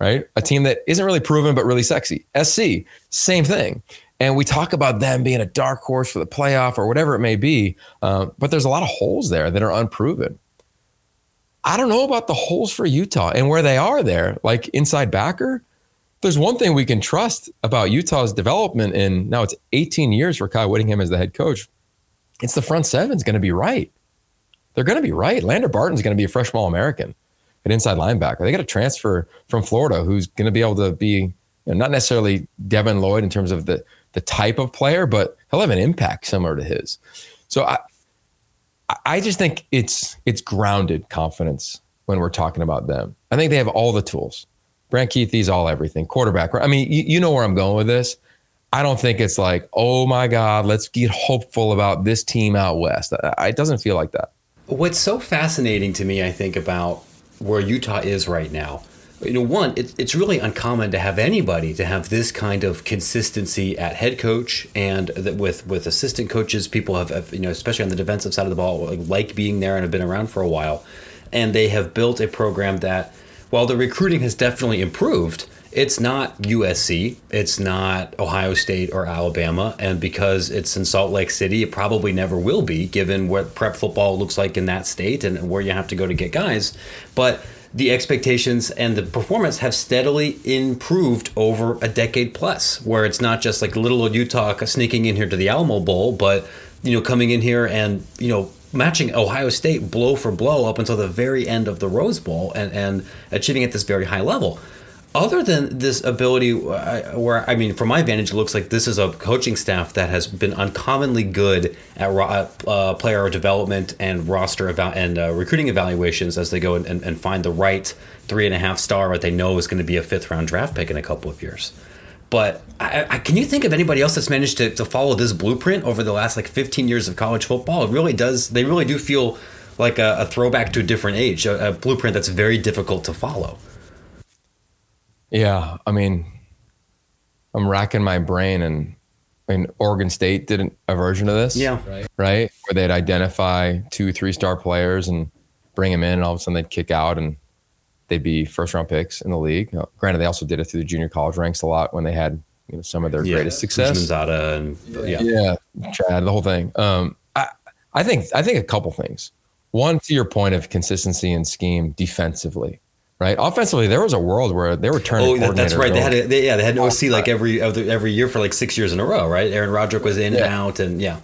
right? A team that isn't really proven, but really sexy. SC, same thing. And we talk about them being a dark horse for the playoff or whatever it may be. Uh, but there's a lot of holes there that are unproven. I don't know about the holes for Utah and where they are there, like inside backer. There's one thing we can trust about Utah's development in now it's 18 years for Kyle Whittingham as the head coach. It's the front seven's going to be right. They're going to be right. Lander Barton's going to be a freshman All American, an inside linebacker. They got a transfer from Florida who's going to be able to be you know, not necessarily Devin Lloyd in terms of the the type of player, but he'll have an impact similar to his. So I, I just think it's it's grounded confidence when we're talking about them. I think they have all the tools. Brant Kuithe's all everything. Quarterback. I mean, you, you know where I'm going with this. I don't think it's like, oh my God, let's get hopeful about this team out west. It doesn't feel like that. What's so fascinating to me, I think, about where Utah is right now you know, one, it, it's really uncommon to have anybody to have this kind of consistency at head coach and that with with assistant coaches. People have, have, you know, especially on the defensive side of the ball, like, like being there and have been around for a while, and they have built a program that, while the recruiting has definitely improved, it's not USC, it's not Ohio State or Alabama, and because it's in Salt Lake City, it probably never will be, given what prep football looks like in that state and where you have to go to get guys, but the expectations and the performance have steadily improved over a decade plus, where it's not just like little old Utah sneaking in here to the Alamo Bowl, but you know coming in here and you know matching Ohio State blow for blow up until the very end of the Rose Bowl and, and achieving at this very high level other than this ability, where I mean, from my vantage, it looks like this is a coaching staff that has been uncommonly good at uh, player development and roster eval- and uh, recruiting evaluations as they go and, and, find the right three and a half star what they know is going to be a fifth round draft pick in a couple of years. But I, I, can you think of anybody else that's managed to, to follow this blueprint over the last like 15 years of college football? It really does. They really do feel like a, a throwback to a different age, a, a blueprint that's very difficult to follow. Yeah, I mean, I'm racking my brain, and I mean, Oregon State did a version of this. Yeah, right. Right, where they'd identify two, three star players and bring them in, and all of a sudden they'd kick out, and they'd be first round picks in the league. Now, granted, they also did it through the junior college ranks a lot when they had you know some of their yeah, greatest success. Gonzaga and yeah, yeah, Chad, the whole thing. Um, I, I think I think a couple things. One, to your point of consistency and scheme defensively right? Offensively, there was a world where they were turning. Oh, that's right. They had a, they, yeah, they had an OC like every every year for like six years in a row, right? Aaron Roderick was in yeah. and out, and yeah.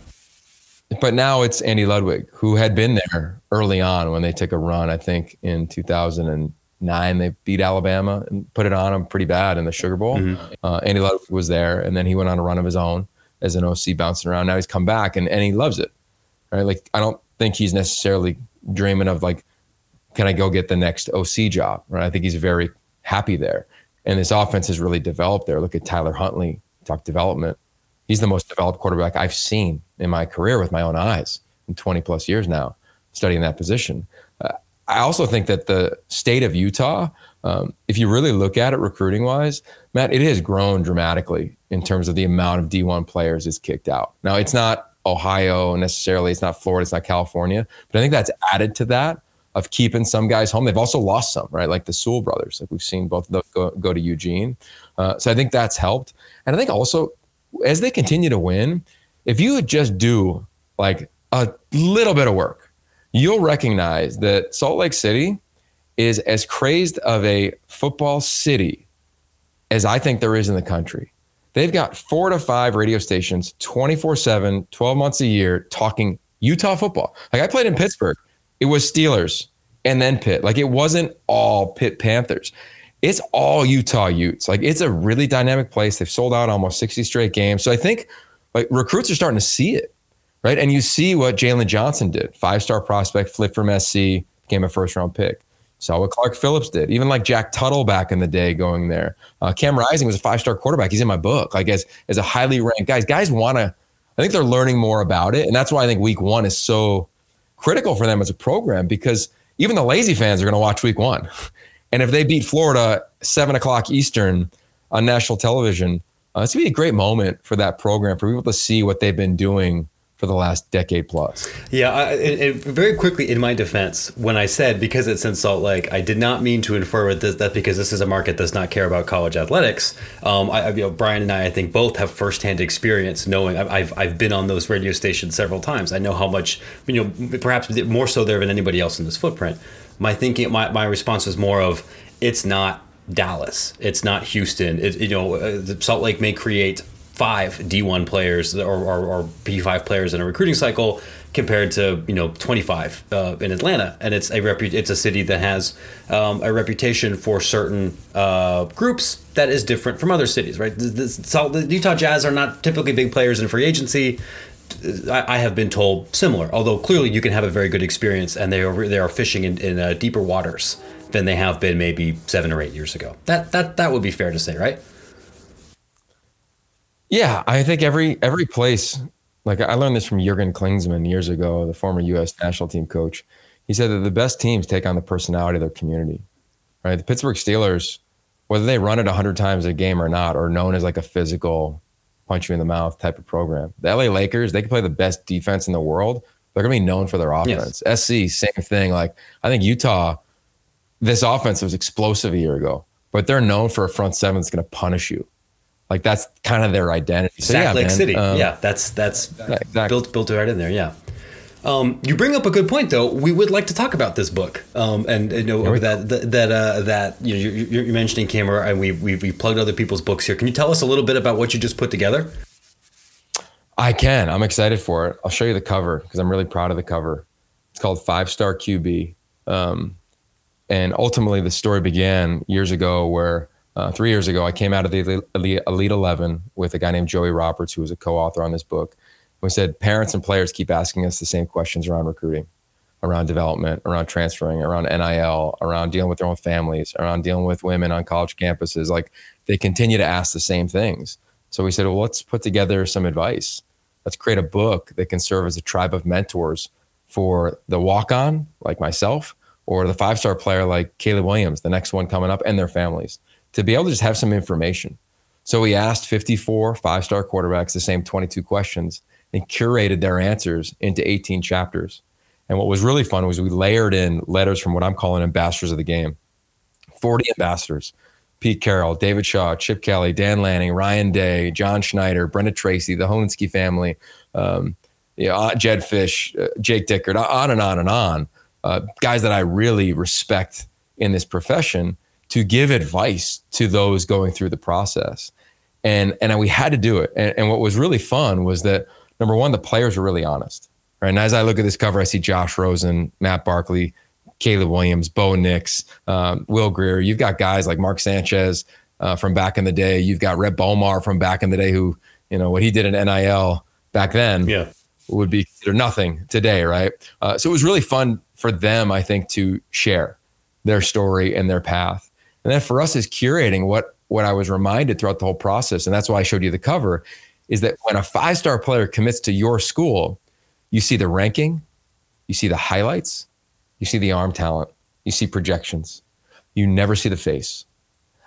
But now it's Andy Ludwig, who had been there early on when they took a run. I think in 2009 they beat Alabama and put it on them pretty bad in the Sugar Bowl. Mm-hmm. Uh, Andy Ludwig was there, and then he went on a run of his own as an OC bouncing around. Now he's come back and, and he loves it, right? Like I don't think he's necessarily dreaming of like can I go get the next OC job? Right. I think he's very happy there. And this offense has really developed there. Look at Tyler Huntley, talk development. He's the most developed quarterback I've seen in my career with my own eyes in 20 plus years now, studying that position. Uh, I also think that the state of Utah, um, if you really look at it recruiting wise, Matt, it has grown dramatically in terms of the amount of D1 players is kicked out. Now, it's not Ohio necessarily, it's not Florida, it's not California, but I think that's added to that of keeping some guys home. They've also lost some, right? Like the Sewell brothers. Like we've seen both of go, go to Eugene. Uh, so I think that's helped. And I think also as they continue to win, if you would just do like a little bit of work, you'll recognize that Salt Lake City is as crazed of a football city as I think there is in the country. They've got four to five radio stations 24 7, 12 months a year talking Utah football. Like I played in Pittsburgh it was Steelers and then Pitt. Like it wasn't all Pitt Panthers. It's all Utah Utes. Like it's a really dynamic place. They've sold out almost 60 straight games. So I think like recruits are starting to see it, right? And you see what Jalen Johnson did. Five star prospect, flipped from SC, became a first round pick. Saw what Clark Phillips did. Even like Jack Tuttle back in the day going there. Uh, Cam Rising was a five star quarterback. He's in my book. Like as as a highly ranked guys. Guys want to. I think they're learning more about it, and that's why I think Week One is so critical for them as a program because even the lazy fans are going to watch week one. And if they beat Florida seven o'clock Eastern on national television, uh, it's going to be a great moment for that program for people to see what they've been doing for the last decade plus. Yeah, I, and, very quickly in my defense, when I said because it's in Salt Lake, I did not mean to infer with that because this is a market that does not care about college athletics. Um, I, you know, Brian and I, I think both have firsthand experience knowing. I've I've been on those radio stations several times. I know how much you know, perhaps more so there than anybody else in this footprint. My thinking, my my response is more of it's not Dallas, it's not Houston. It, you know, uh, Salt Lake may create five D1 players or, or, or P5 players in a recruiting cycle compared to you know 25 uh, in Atlanta, and it's a repu- it's a city that has um, a reputation for certain uh, groups that is different from other cities, right? The, the, the, Utah Jazz are not typically big players in free agency. I, I, have been told similar, although clearly you can have a very good experience, and they are they are fishing in, in uh, deeper waters than they have been maybe seven or eight years ago. That that that would be fair to say, right? Yeah, I think every every place, like I learned this from Jurgen Klinsmann years ago, the former U.S. national team coach. He said that the best teams take on the personality of their community. Right, the Pittsburgh Steelers, whether they run it hundred times a game or not, are known as like a physical, punch you in the mouth type of program. The LA Lakers, they can play the best defense in the world. They're gonna be known for their offense. Yes. SC, same thing. Like I think Utah, this offense was explosive a year ago, but they're known for a front seven that's gonna punish you. Like that's kind of their identity. So, yeah, Lake man, City. Um, yeah, that's that's exactly. built built right in there. Yeah. Um, you bring up a good point, though. We would like to talk about this book, um, and you know that that that, uh, that you know you're, you're mentioning camera, and we've, we've we've plugged other people's books here. Can you tell us a little bit about what you just put together? I can. I'm excited for it. I'll show you the cover because I'm really proud of the cover. It's called Five Star QB, um, and ultimately the story began years ago where uh, three years ago, I came out of the Elite, Elite 11 with a guy named Joey Roberts, who was a co-author on this book. We said parents and players keep asking us the same questions around recruiting, around development, around transferring, around NIL, around dealing with their own families, around dealing with women on college campuses. Like they continue to ask the same things. So we said, well, let's put together some advice. Let's create a book that can serve as a tribe of mentors for the walk on, like myself, or the five star player like Caleb Williams, the next one coming up, and their families to be able to just have some information. So we asked 54 five star quarterbacks the same 22 questions and curated their answers into 18 chapters. And what was really fun was we layered in letters from what I'm calling ambassadors of the game 40 ambassadors. Pete Carroll, David Shaw, Chip Kelly, Dan Lanning, Ryan Day, John Schneider, Brenda Tracy, the Hilinski family, um, you know, uh, Jedd Fisch, uh, Jake Dickert, on and on and on. Uh, guys that I really respect in this profession to give advice to those going through the process. And and we had to do it. And, and what was really fun was that number one, the players were really honest. Right. And as I look at this cover, I see Josh Rosen, Matt Barkley, Caleb Williams, Bo Nix, um, Will Grier. You've got guys like Mark Sanchez uh, from back in the day. You've got Rhett Bomar from back in the day who, you know, what he did in NIL back then yeah. would be considered nothing today, right? Uh, so it was really fun for them, I think, to share their story and their path. And then for us as curating, what what I was reminded throughout the whole process, and that's why I showed you the cover, is that when a five star player commits to your school, you see the ranking, you see the highlights, you see the arm talent, you see projections, you never see the face.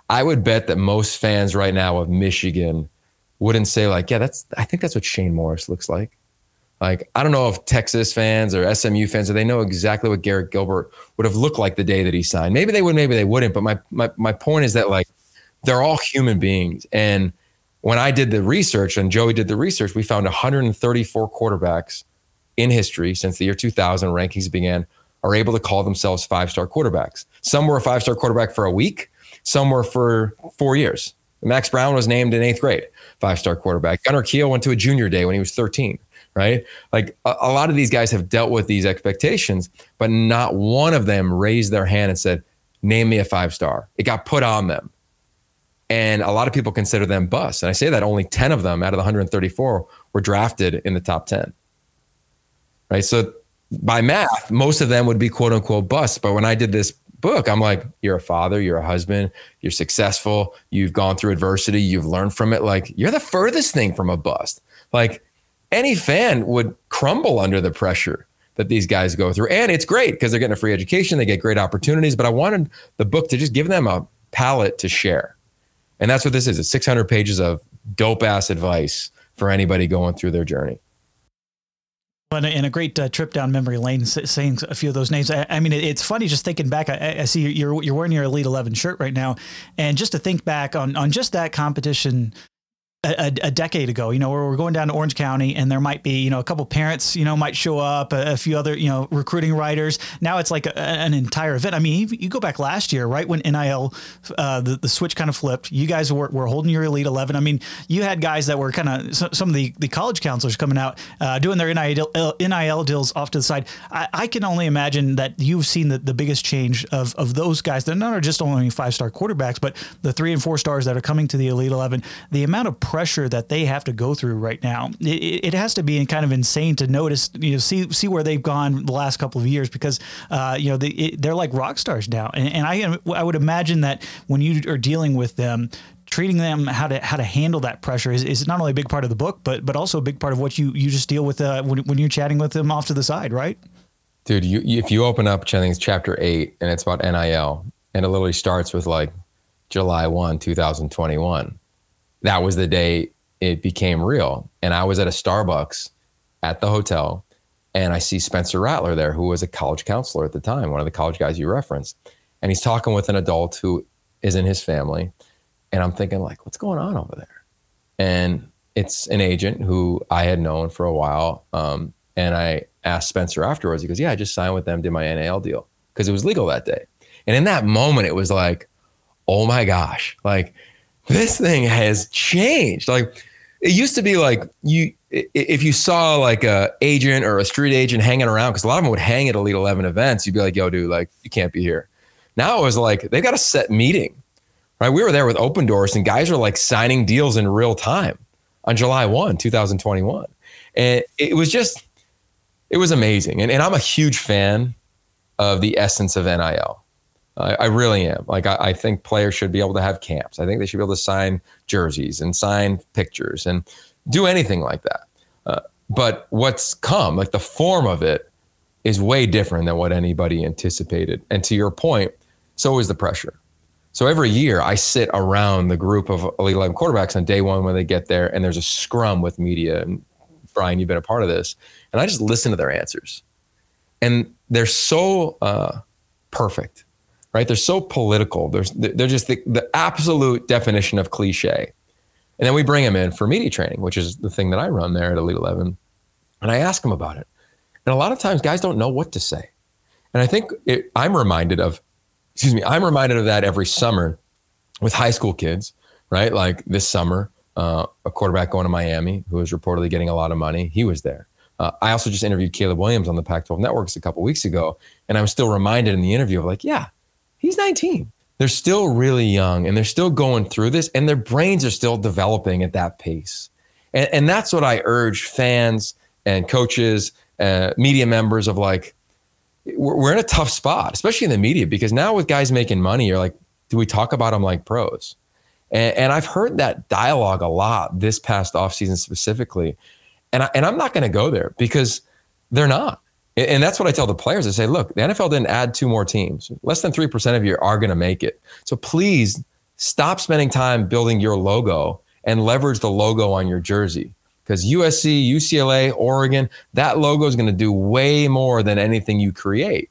I would bet that most fans right now of Michigan wouldn't say like, yeah, that's I think that's what Shane Morris looks like. Like, I don't know if Texas fans or SMU fans, or they know exactly what Garrett Gilbert would have looked like the day that he signed. Maybe they would, maybe they wouldn't. But my my my point is that like they're all human beings. And when I did the research and Joey did the research, we found 134 quarterbacks in history since the year 2000 rankings began are able to call themselves five star quarterbacks. Some were a five star quarterback for a week, some were for four years. Max Brown was named in eighth grade, five star quarterback. Gunner Kiel went to a junior day when he was 13 right? Like a, a, lot of these guys have dealt with these expectations, but not one of them raised their hand and said, Name me a five star. It got put on them. And a lot of people consider them busts. And I say that only 10 of them out of the 134 were drafted in the top 10. Right. So by math, most of them would be quote unquote busts. But when I did this book, I'm like, you're a father, you're a husband, you're successful, you've gone through adversity, you've learned from it. Like, you're the furthest thing from a bust. Like, any fan would crumble under the pressure that these guys go through. And it's great because they're getting a free education, they get great opportunities. But I wanted the book to just give them a palette to share. And that's what this is. It's 600 pages of dope ass advice for anybody going through their journey. And a, and a great uh, trip down memory lane, saying a few of those names. I, I mean, it, it's funny just thinking back. I, I, see you're you're wearing your Elite Eleven shirt right now, and just to think back on on just that competition a, a, decade ago, you know, where we're going down to Orange County and there might be, you know, a couple parents, you know, might show up, a, a few other, you know, recruiting writers. Now it's like a, an entire event. I mean, you, go back last year, right when NIL, uh, the, the switch kind of flipped, you guys were, were holding your Elite 11. I mean, you had guys that were kind of so, some of the, the college counselors coming out, uh, doing their NIL, NIL deals off to the side. I, I, can only imagine that you've seen the, the biggest change of, of those guys. They're not just only five star quarterbacks, but the three and four stars that are coming to the Elite 11, the amount of pressure that they have to go through right now. It, it has to be kind of insane to notice, you know, see see where they've gone the last couple of years because, uh, you know, they, it, they're like rock stars now. And, and I I would imagine that when you are dealing with them, treating them how to how to handle that pressure is, is not only a big part of the book, but but also a big part of what you you just deal with uh, when, when you're chatting with them off to the side, right? Dude, you, if you open up Jennings chapter eight and it's about NIL, and it literally starts with like July one, two thousand twenty one. That was the day it became real. And I was at a Starbucks at the hotel and I see Spencer Rattler there, who was a college counselor at the time, one of the college guys you referenced. And he's talking with an adult who is in his family. And I'm thinking, like, what's going on over there? And it's an agent who I had known for a while. Um, and I asked Spencer afterwards, he goes, Yeah, I just signed with them, did my NIL deal because it was legal that day. And in that moment, it was like, oh my gosh, like this thing has changed. Like, it used to be like you if you saw like a agent or a street agent hanging around because a lot of them would hang at elite 11 events you'd be like yo dude like you can't be here. Now it was like they got a set meeting right? We were there with Opendorse, and guys are like signing deals in real time on july 1 2021 and it was just it was amazing. And, and i'm a huge fan of the essence of nil I, I really am. Like I, I, think players should be able to have camps. I think they should be able to sign jerseys and sign pictures and do anything like that. Uh, but what's come, like the form of it, is way different than what anybody anticipated. And to your point, so is the pressure. So every year I sit around the group of Elite 11 quarterbacks on day one when they get there, and there's a scrum with media. And Brian, you've been a part of this. And I just listen to their answers. And they're so uh, perfect right? They're so political. They're, they're just the, the absolute definition of cliche. And then we bring them in for media training, which is the thing that I run there at Elite 11. And I ask them about it. And a lot of times guys don't know what to say. And I think it, I'm reminded of, excuse me, I'm reminded of that every summer with high school kids, right? Like this summer, uh, a quarterback going to Miami who was reportedly getting a lot of money, he was there. Uh, I also just interviewed Caleb Williams on the Pac 12 networks a couple weeks ago. And I'm still reminded in the interview of like, yeah, He's 19. They're still really young and they're still going through this and their brains are still developing at that pace. And, and that's what I urge fans and coaches, uh, media members of like, we're, we're in a tough spot, especially in the media, because now with guys making money, you're like, do we talk about them like pros? And, and I've heard that dialogue a lot this past offseason specifically. And, I, and I'm not going to go there because they're not. And that's what I tell the players. I say, look, the NFL didn't add two more teams. Less than 3% of you are going to make it. So please stop spending time building your logo and leverage the logo on your jersey. Because USC, UCLA, Oregon, that logo is going to do way more than anything you create.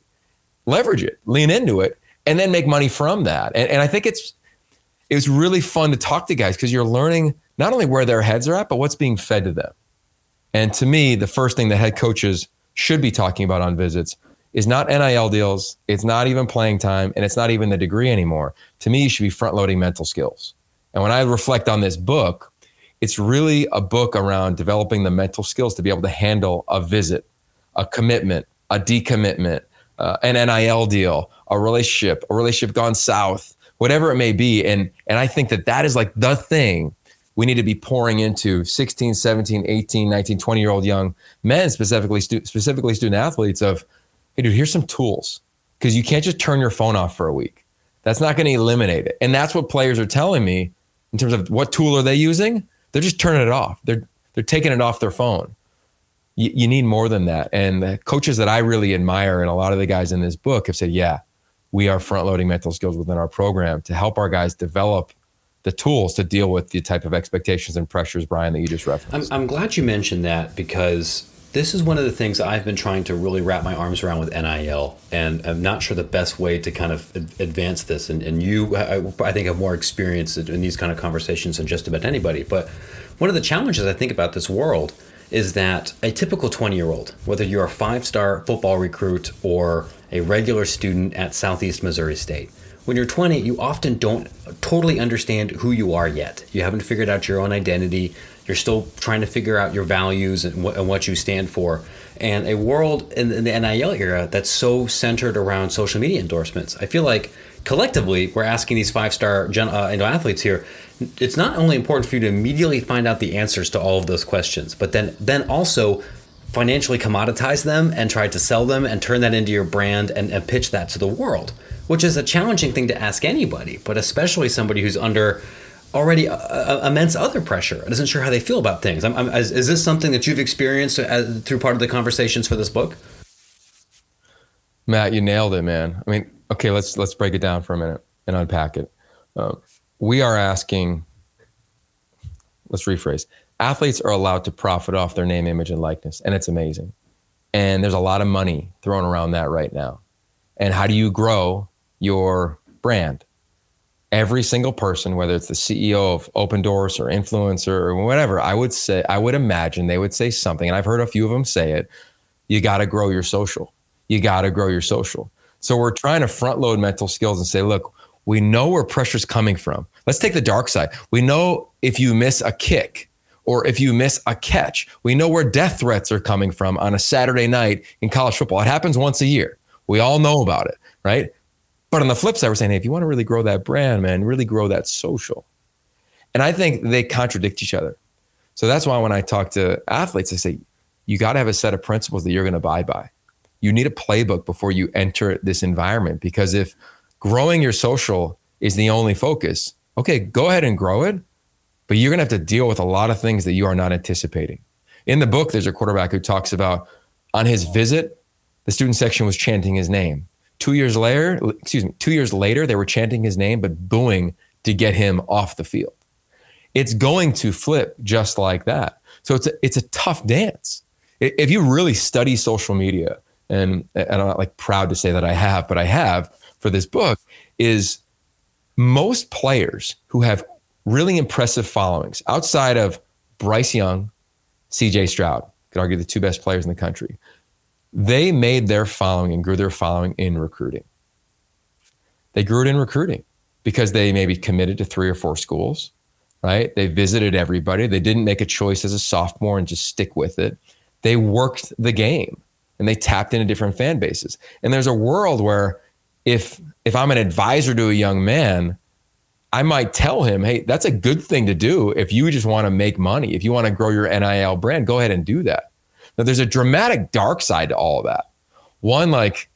Leverage it, lean into it, and then make money from that. And, and I think it's it's really fun to talk to guys because you're learning not only where their heads are at, but what's being fed to them. And to me, the first thing the head coaches – should be talking about on visits is not NIL deals. It's not even playing time, and it's not even the degree anymore. To me, you should be front loading mental skills. And when I reflect on this book, it's really a book around developing the mental skills to be able to handle a visit, a commitment, a decommitment, uh, an NIL deal, a relationship, a relationship gone south, whatever it may be. And and I think that that is like the thing we need to be pouring into 16, 17, 18, 19, 20 year old young men, specifically, stu- specifically student athletes of, hey, dude, here's some tools. Because you can't just turn your phone off for a week. That's not going to eliminate it. And that's what players are telling me in terms of what tool are they using? They're just turning it off. They're they're taking it off their phone. You, you need more than that. And the coaches that I really admire and a lot of the guys in this book have said, yeah, we are front loading mental skills within our program to help our guys develop the tools to deal with the type of expectations and pressures, Brian, that you just referenced. I'm, I'm glad you mentioned that because this is one of the things I've been trying to really wrap my arms around with NIL, and I'm not sure the best way to kind of advance this. And, and you, I, I think, have more experience in these kind of conversations than just about anybody. But one of the challenges I think about this world is that a typical 20 year old, whether you're a five star football recruit or a regular student at Southeast Missouri State, when you're 20, you often don't totally understand who you are yet. You haven't figured out your own identity. You're still trying to figure out your values and what, and what you stand for. And a world in, in the NIL era that's so centered around social media endorsements, I feel like collectively we're asking these five star uh, athletes here. It's not only important for you to immediately find out the answers to all of those questions, but then then also financially commoditize them and try to sell them and turn that into your brand and, and pitch that to the world, which is a challenging thing to ask anybody, but especially somebody who's under already uh, uh, immense other pressure and isn't sure how they feel about things. I'm, I'm, is, is, this something that you've experienced as, through part of the conversations for this book? Matt, you nailed it, man. I mean, okay, let's let's break it down for a minute and unpack it. Uh, we are asking. Let's rephrase. Athletes are allowed to profit off their name, image, and likeness, and it's amazing. And there's a lot of money thrown around that right now. And how do you grow your brand? every single person, whether it's the CEO of Opendorse or influencer or whatever, I would say, I would imagine they would say something, and I've heard a few of them say it. You got to grow your social. You got to grow your social. So we're trying to front load mental skills and say, look, we know where pressure's coming from. Let's take the dark side. We know if you miss a kick or if you miss a catch, we know where death threats are coming from on a Saturday night in college football. It happens once a year. We all know about it, right? But on the flip side, we're saying, hey, if you want to really grow that brand, man, really grow that social. And I think they contradict each other. So that's why when I talk to athletes, I say, you got to have a set of principles that you're going to abide by. You need a playbook before you enter this environment because if growing your social is the only focus, okay, go ahead and grow it, but you're going to have to deal with a lot of things that you are not anticipating. In the book, there's a quarterback who talks about on his visit, the student section was chanting his name. Two years later, excuse me, two years later, they were chanting his name, but booing to get him off the field. It's going to flip just like that. So it's a, it's a tough dance. If you really study social media, and, and I'm not like proud to say that I have, but I have for this book, is most players who have really impressive followings outside of Bryce Young, CJ Stroud, could argue the two best players in the country, they made their following and grew their following in recruiting. They grew it in recruiting because they maybe committed to three or four schools, right? They visited everybody. They didn't make a choice as a sophomore and just stick with it. They worked the game and they tapped into different fan bases. And there's a world where if if I'm an advisor to a young man, I might tell him, "Hey, that's a good thing to do if you just want to make money. If you want to grow your NIL brand, go ahead and do that." Now, there's a dramatic dark side to all of that. One, like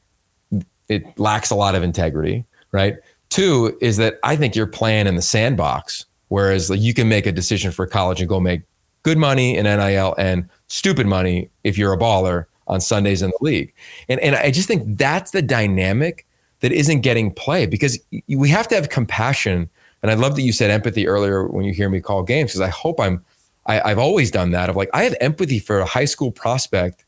it lacks a lot of integrity, right? Two is that I think you're playing in the sandbox, whereas like, you can make a decision for college and go make good money in NIL and stupid money if you're a baller on Sundays in the league. And and I just think that's the dynamic that isn't getting play because we have to have compassion. And I love that you said empathy earlier when you hear me call games because I hope I'm I, I've always done that of like, I have empathy for a high school prospect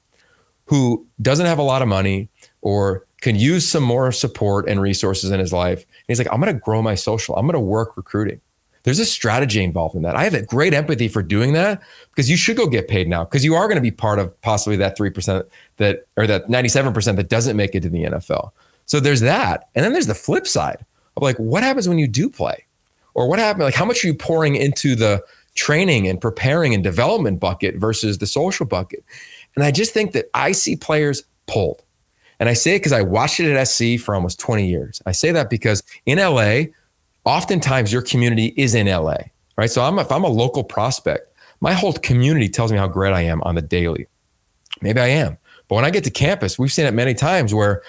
who doesn't have a lot of money or can use some more support and resources in his life. And he's like, I'm going to grow my social. I'm going to work recruiting. There's a strategy involved in that. I have a great empathy for doing that because you should go get paid now because you are going to be part of possibly that 3% that, or that 97% that doesn't make it to the NFL. So there's that. And then there's the flip side of like, what happens when you do play? Or what happens? Like, how much are you pouring into the training and preparing and development bucket versus the social bucket. And I just think that I see players pulled. And I say it because I watched it at SC for almost 20 years. I say that because in LA, oftentimes your community is in LA, right? So I'm, if I'm a local prospect, my whole community tells me how great I am on the daily. Maybe I am. But when I get to campus, we've seen it many times where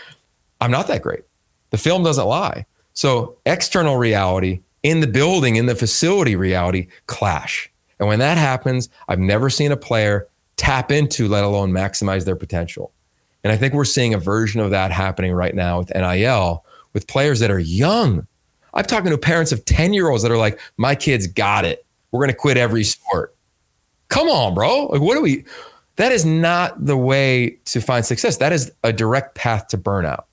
I'm not that great. The film doesn't lie. So external reality in the building, in the facility reality clash. And when that happens, I've never seen a player tap into, let alone maximize their potential. And I think we're seeing a version of that happening right now with NIL with players that are young. I'm talking to parents of 10 year olds that are like, my kids got it. We're going to quit every sport. Come on, bro. Like, what do we? That is not the way to find success. That is a direct path to burnout.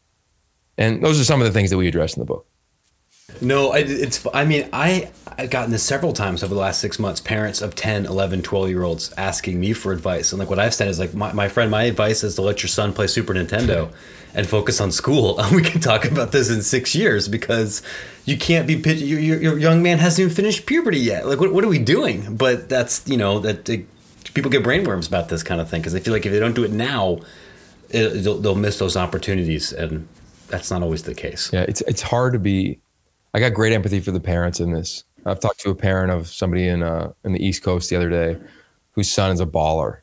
And those are some of the things that we address in the book. No, it's, I mean, I, I've gotten this several times over the last six months. Parents of 10, 11, 12 year olds asking me for advice. And like what I've said is like, my, my friend, my advice is to let your son play Super Nintendo and focus on school. And we can talk about this in six years because you can't be, your, your, your young man hasn't even finished puberty yet. Like, what, what are we doing? But that's, you know, that it, people get brainworms about this kind of thing because they feel like if they don't do it now, it, they'll, they'll miss those opportunities. And that's not always the case. Yeah, it's, it's hard to be I got great empathy for the parents in this. I've talked to a parent of somebody in uh, in the East Coast the other day, whose son is a baller.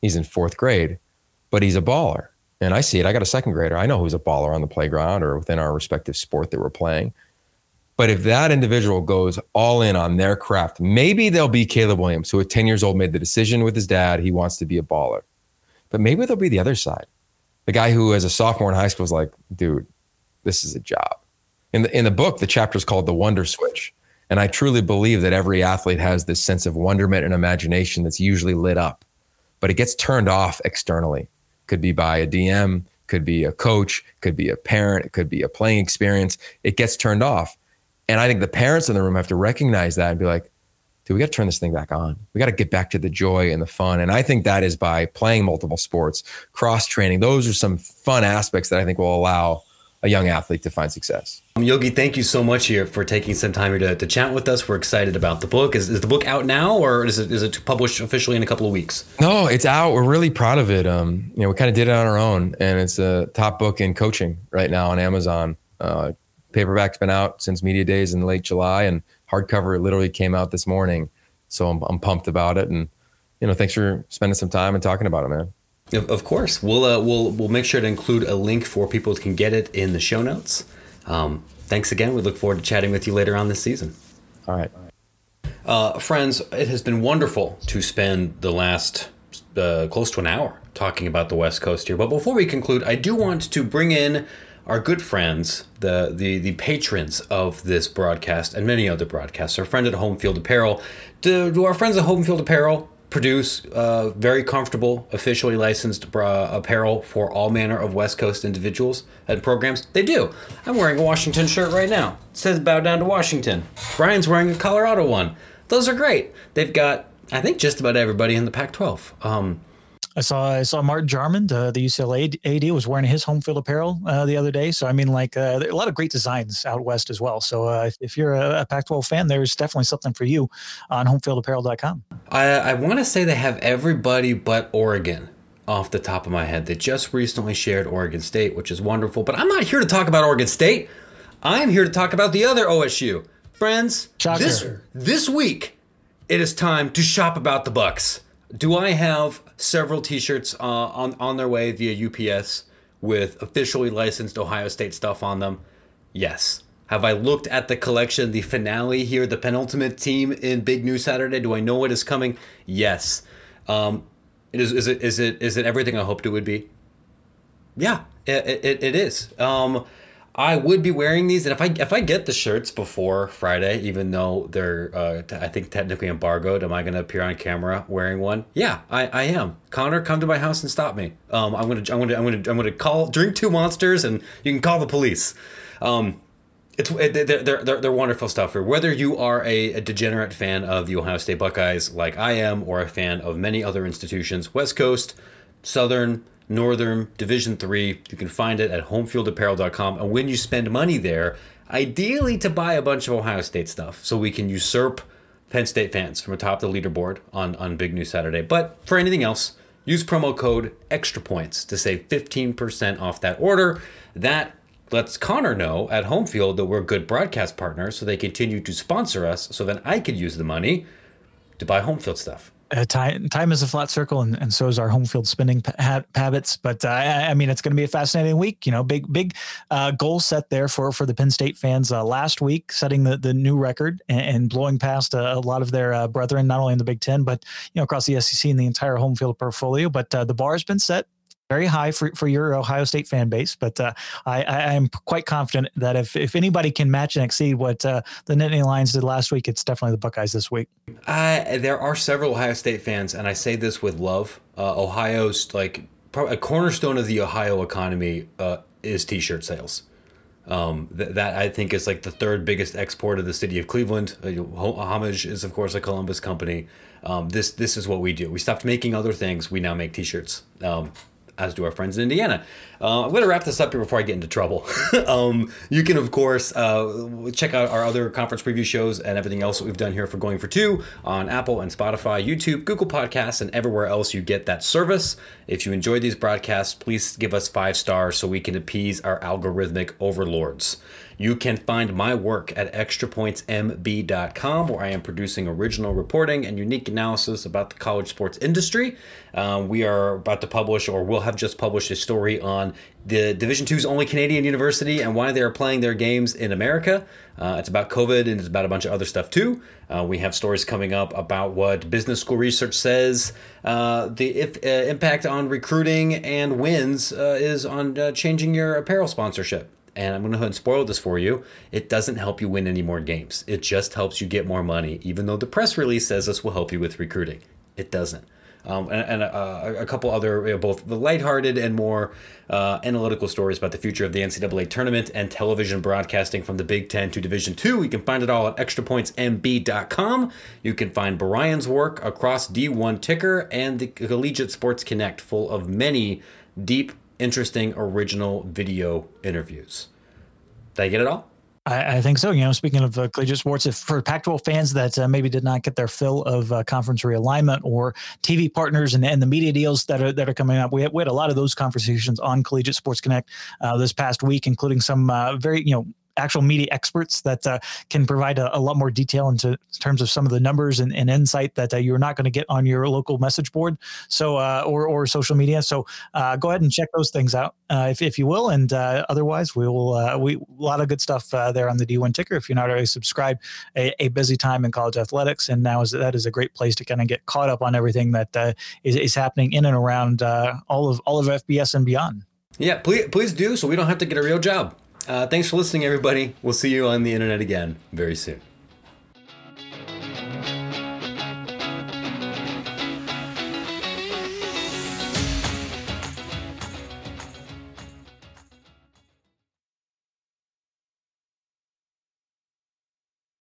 He's in fourth grade, but he's a baller, and I see it. I got a second grader. I know who's a baller on the playground or within our respective sport that we're playing. But if that individual goes all in on their craft, maybe they'll be Caleb Williams, who at 10 years old made the decision with his dad he wants to be a baller. But maybe they'll be the other side. The guy who, as a sophomore in high school, was like, dude, this is a job in the in the book, the chapter is called the Wonder Switch, and I truly believe that every athlete has this sense of wonderment and imagination that's usually lit up, but it gets turned off externally. Could be by a DM, could be a coach, could be a parent, it could be a playing experience. It gets turned off, and I think the parents in the room have to recognize that and be like, dude, we got to turn this thing back on. We got to get back to the joy and the fun. And I think that is by playing multiple sports, cross training. Those are some fun aspects that I think will allow a young athlete to find success. Um, Yogi, thank you so much here for taking some time here to, to chat with us. We're excited about the book. Is, is the book out now, or is it is it published officially in a couple of weeks? No, it's out. We're really proud of it. Um, you know, we kind of did it on our own, and it's a top book in coaching right now on Amazon. Uh, paperback's been out since media days in late July, and hardcover literally came out this morning. So I'm, I'm pumped about it, and you know, thanks for spending some time and talking about it, man. Of, of course, we'll uh, we'll we'll make sure to include a link for people who can get it in the show notes. Um, thanks again. We look forward to chatting with you later on this season. All right, uh, friends. It has been wonderful to spend the last uh, close to an hour talking about the West Coast here. But before we conclude, I do want to bring in our good friends, the the the patrons of this broadcast and many other broadcasts. Our friend at Home Field Apparel. Do, do our friends at Home Field Apparel produce uh, very comfortable, officially licensed uh, apparel for all manner of West Coast individuals and programs? They do. I'm wearing a Washington shirt right now. It says bow down to Washington. Brian's wearing a Colorado one. Those are great. They've got, I think, just about everybody in the Pac 12. Um, I saw I saw Martin Jarmond, uh, the UCLA AD, was wearing his home field apparel uh, the other day. So I mean, like uh, a lot of great designs out west as well. So uh, if, if, you're a, a, Pac-12 fan, there's definitely something for you on homefieldapparel.com. I, I want to say they have everybody but Oregon off the top of my head. They just recently shared Oregon State, which is wonderful. But I'm not here to talk about Oregon State. I'm here to talk about the other OSU. Friends, Shocker. this this week it is time to shop about the Bucks. Do I have several T-shirts uh, on on their way via UPS with officially licensed Ohio State stuff on them? Yes. Have I looked at the collection, the finale here, the penultimate team in Big News Saturday? Do I know what is coming? Yes. Um, is, is it is it is it everything I hoped it would be? Yeah, it, it, it is. Um, I would be wearing these, and if I if I get the shirts before Friday, even though they're uh, t- I think technically embargoed, am I going to appear on camera wearing one? Yeah, I, I am. Connor, come to my house and stop me. Um, I'm gonna I'm gonna I'm gonna I'm gonna call drink two monsters, and you can call the police. Um, it's they're, they're, they're, they're wonderful stuff here. Whether you are a, a, degenerate fan of the Ohio State Buckeyes like I am, or a fan of many other institutions, West Coast, Southern, Northern Division 3. You can find it at homefieldapparel.com. And when you spend money there, ideally to buy a bunch of Ohio State stuff so we can usurp Penn State fans from atop the leaderboard on, on Big News Saturday. But for anything else, use promo code extra points to save 15% off that order. That lets Connor know at Homefield that we're good broadcast partners so they continue to sponsor us so that I could use the money to buy Homefield stuff uh, time, time is a flat circle, and, and so is our home field spinning ha- habits. But uh, I, I, mean, it's going to be a fascinating week. You know, big big uh, goal set there for for the Penn State fans uh, last week, setting the, the new record and, and blowing past a, a, lot of their uh, brethren, not only in the Big Ten, but you know across the SEC and the entire home field portfolio. But uh, the bar has been set very high for, for your Ohio State fan base, but uh, I, I am quite confident that if, if anybody can match and exceed what uh, the Nittany Lions did last week, it's definitely the Buckeyes this week. Uh, there are several Ohio State fans, and I say this with love. Uh, Ohio's like a cornerstone of the Ohio economy uh, is T-shirt sales. Um, th- that I think is like the third biggest export of the city of Cleveland. Uh, Homage is of course a Columbus company. Um, this this is what we do. We stopped making other things. We now make T-shirts. Um, as do our friends in Indiana. Uh, I'm going to wrap this up here before I get into trouble. um, you can, of course, uh, check out our other conference preview shows and everything else that we've done here for Going for Two on Apple and Spotify, YouTube, Google Podcasts, and everywhere else you get that service. If you enjoy these broadcasts, please give us five stars so we can appease our algorithmic overlords. You can find my work at extrapointsmb.com, where I am producing original reporting and unique analysis about the college sports industry. Uh, we are about to publish, or will have just published, a story on the Division Two's only Canadian university and why they are playing their games in America. Uh, it's about COVID and it's about a bunch of other stuff too. Uh, we have stories coming up about what business school research says uh, the if, uh, impact on recruiting and wins uh, is on uh, changing your apparel sponsorship and I'm going to go and spoil this for you. It doesn't help you win any more games. It just helps you get more money, even though the press release says this will help you with recruiting. It doesn't. Um, and, and uh, a couple other, you know, both the lighthearted and more uh, analytical stories about the future of the NCAA tournament and television broadcasting from the Big Ten to Division Two. You can find it all at extrapointsmb.com. You can find Brian's work across D1 Ticker and the Collegiate Sports Connect, full of many deep interesting original video interviews. Did I get it all? I, I, think so. You know, speaking of uh, collegiate sports, if for Pac-12 fans that uh, maybe did not get their fill of uh, conference realignment or TV partners and, and the media deals that are that are coming up, we had, we had a lot of those conversations on Collegiate Sports Connect uh, this past week, including some uh, very you know actual media experts that uh, can provide a, a, lot more detail into terms of some of the numbers and, and insight that uh, you're not going to get on your local message board so uh, or, or social media. So uh, go ahead and check those things out uh, if, if you will and uh, otherwise we will we a lot of good stuff there on the d1 ticker if you're not already subscribed. A, a, busy time in college athletics and now is that is a great place to kind of get caught up on everything that is, is happening in and around all of all of fbs and beyond. Yeah please please do so we don't have to get a real job uh, thanks for listening, everybody. We'll see you on the internet again very soon.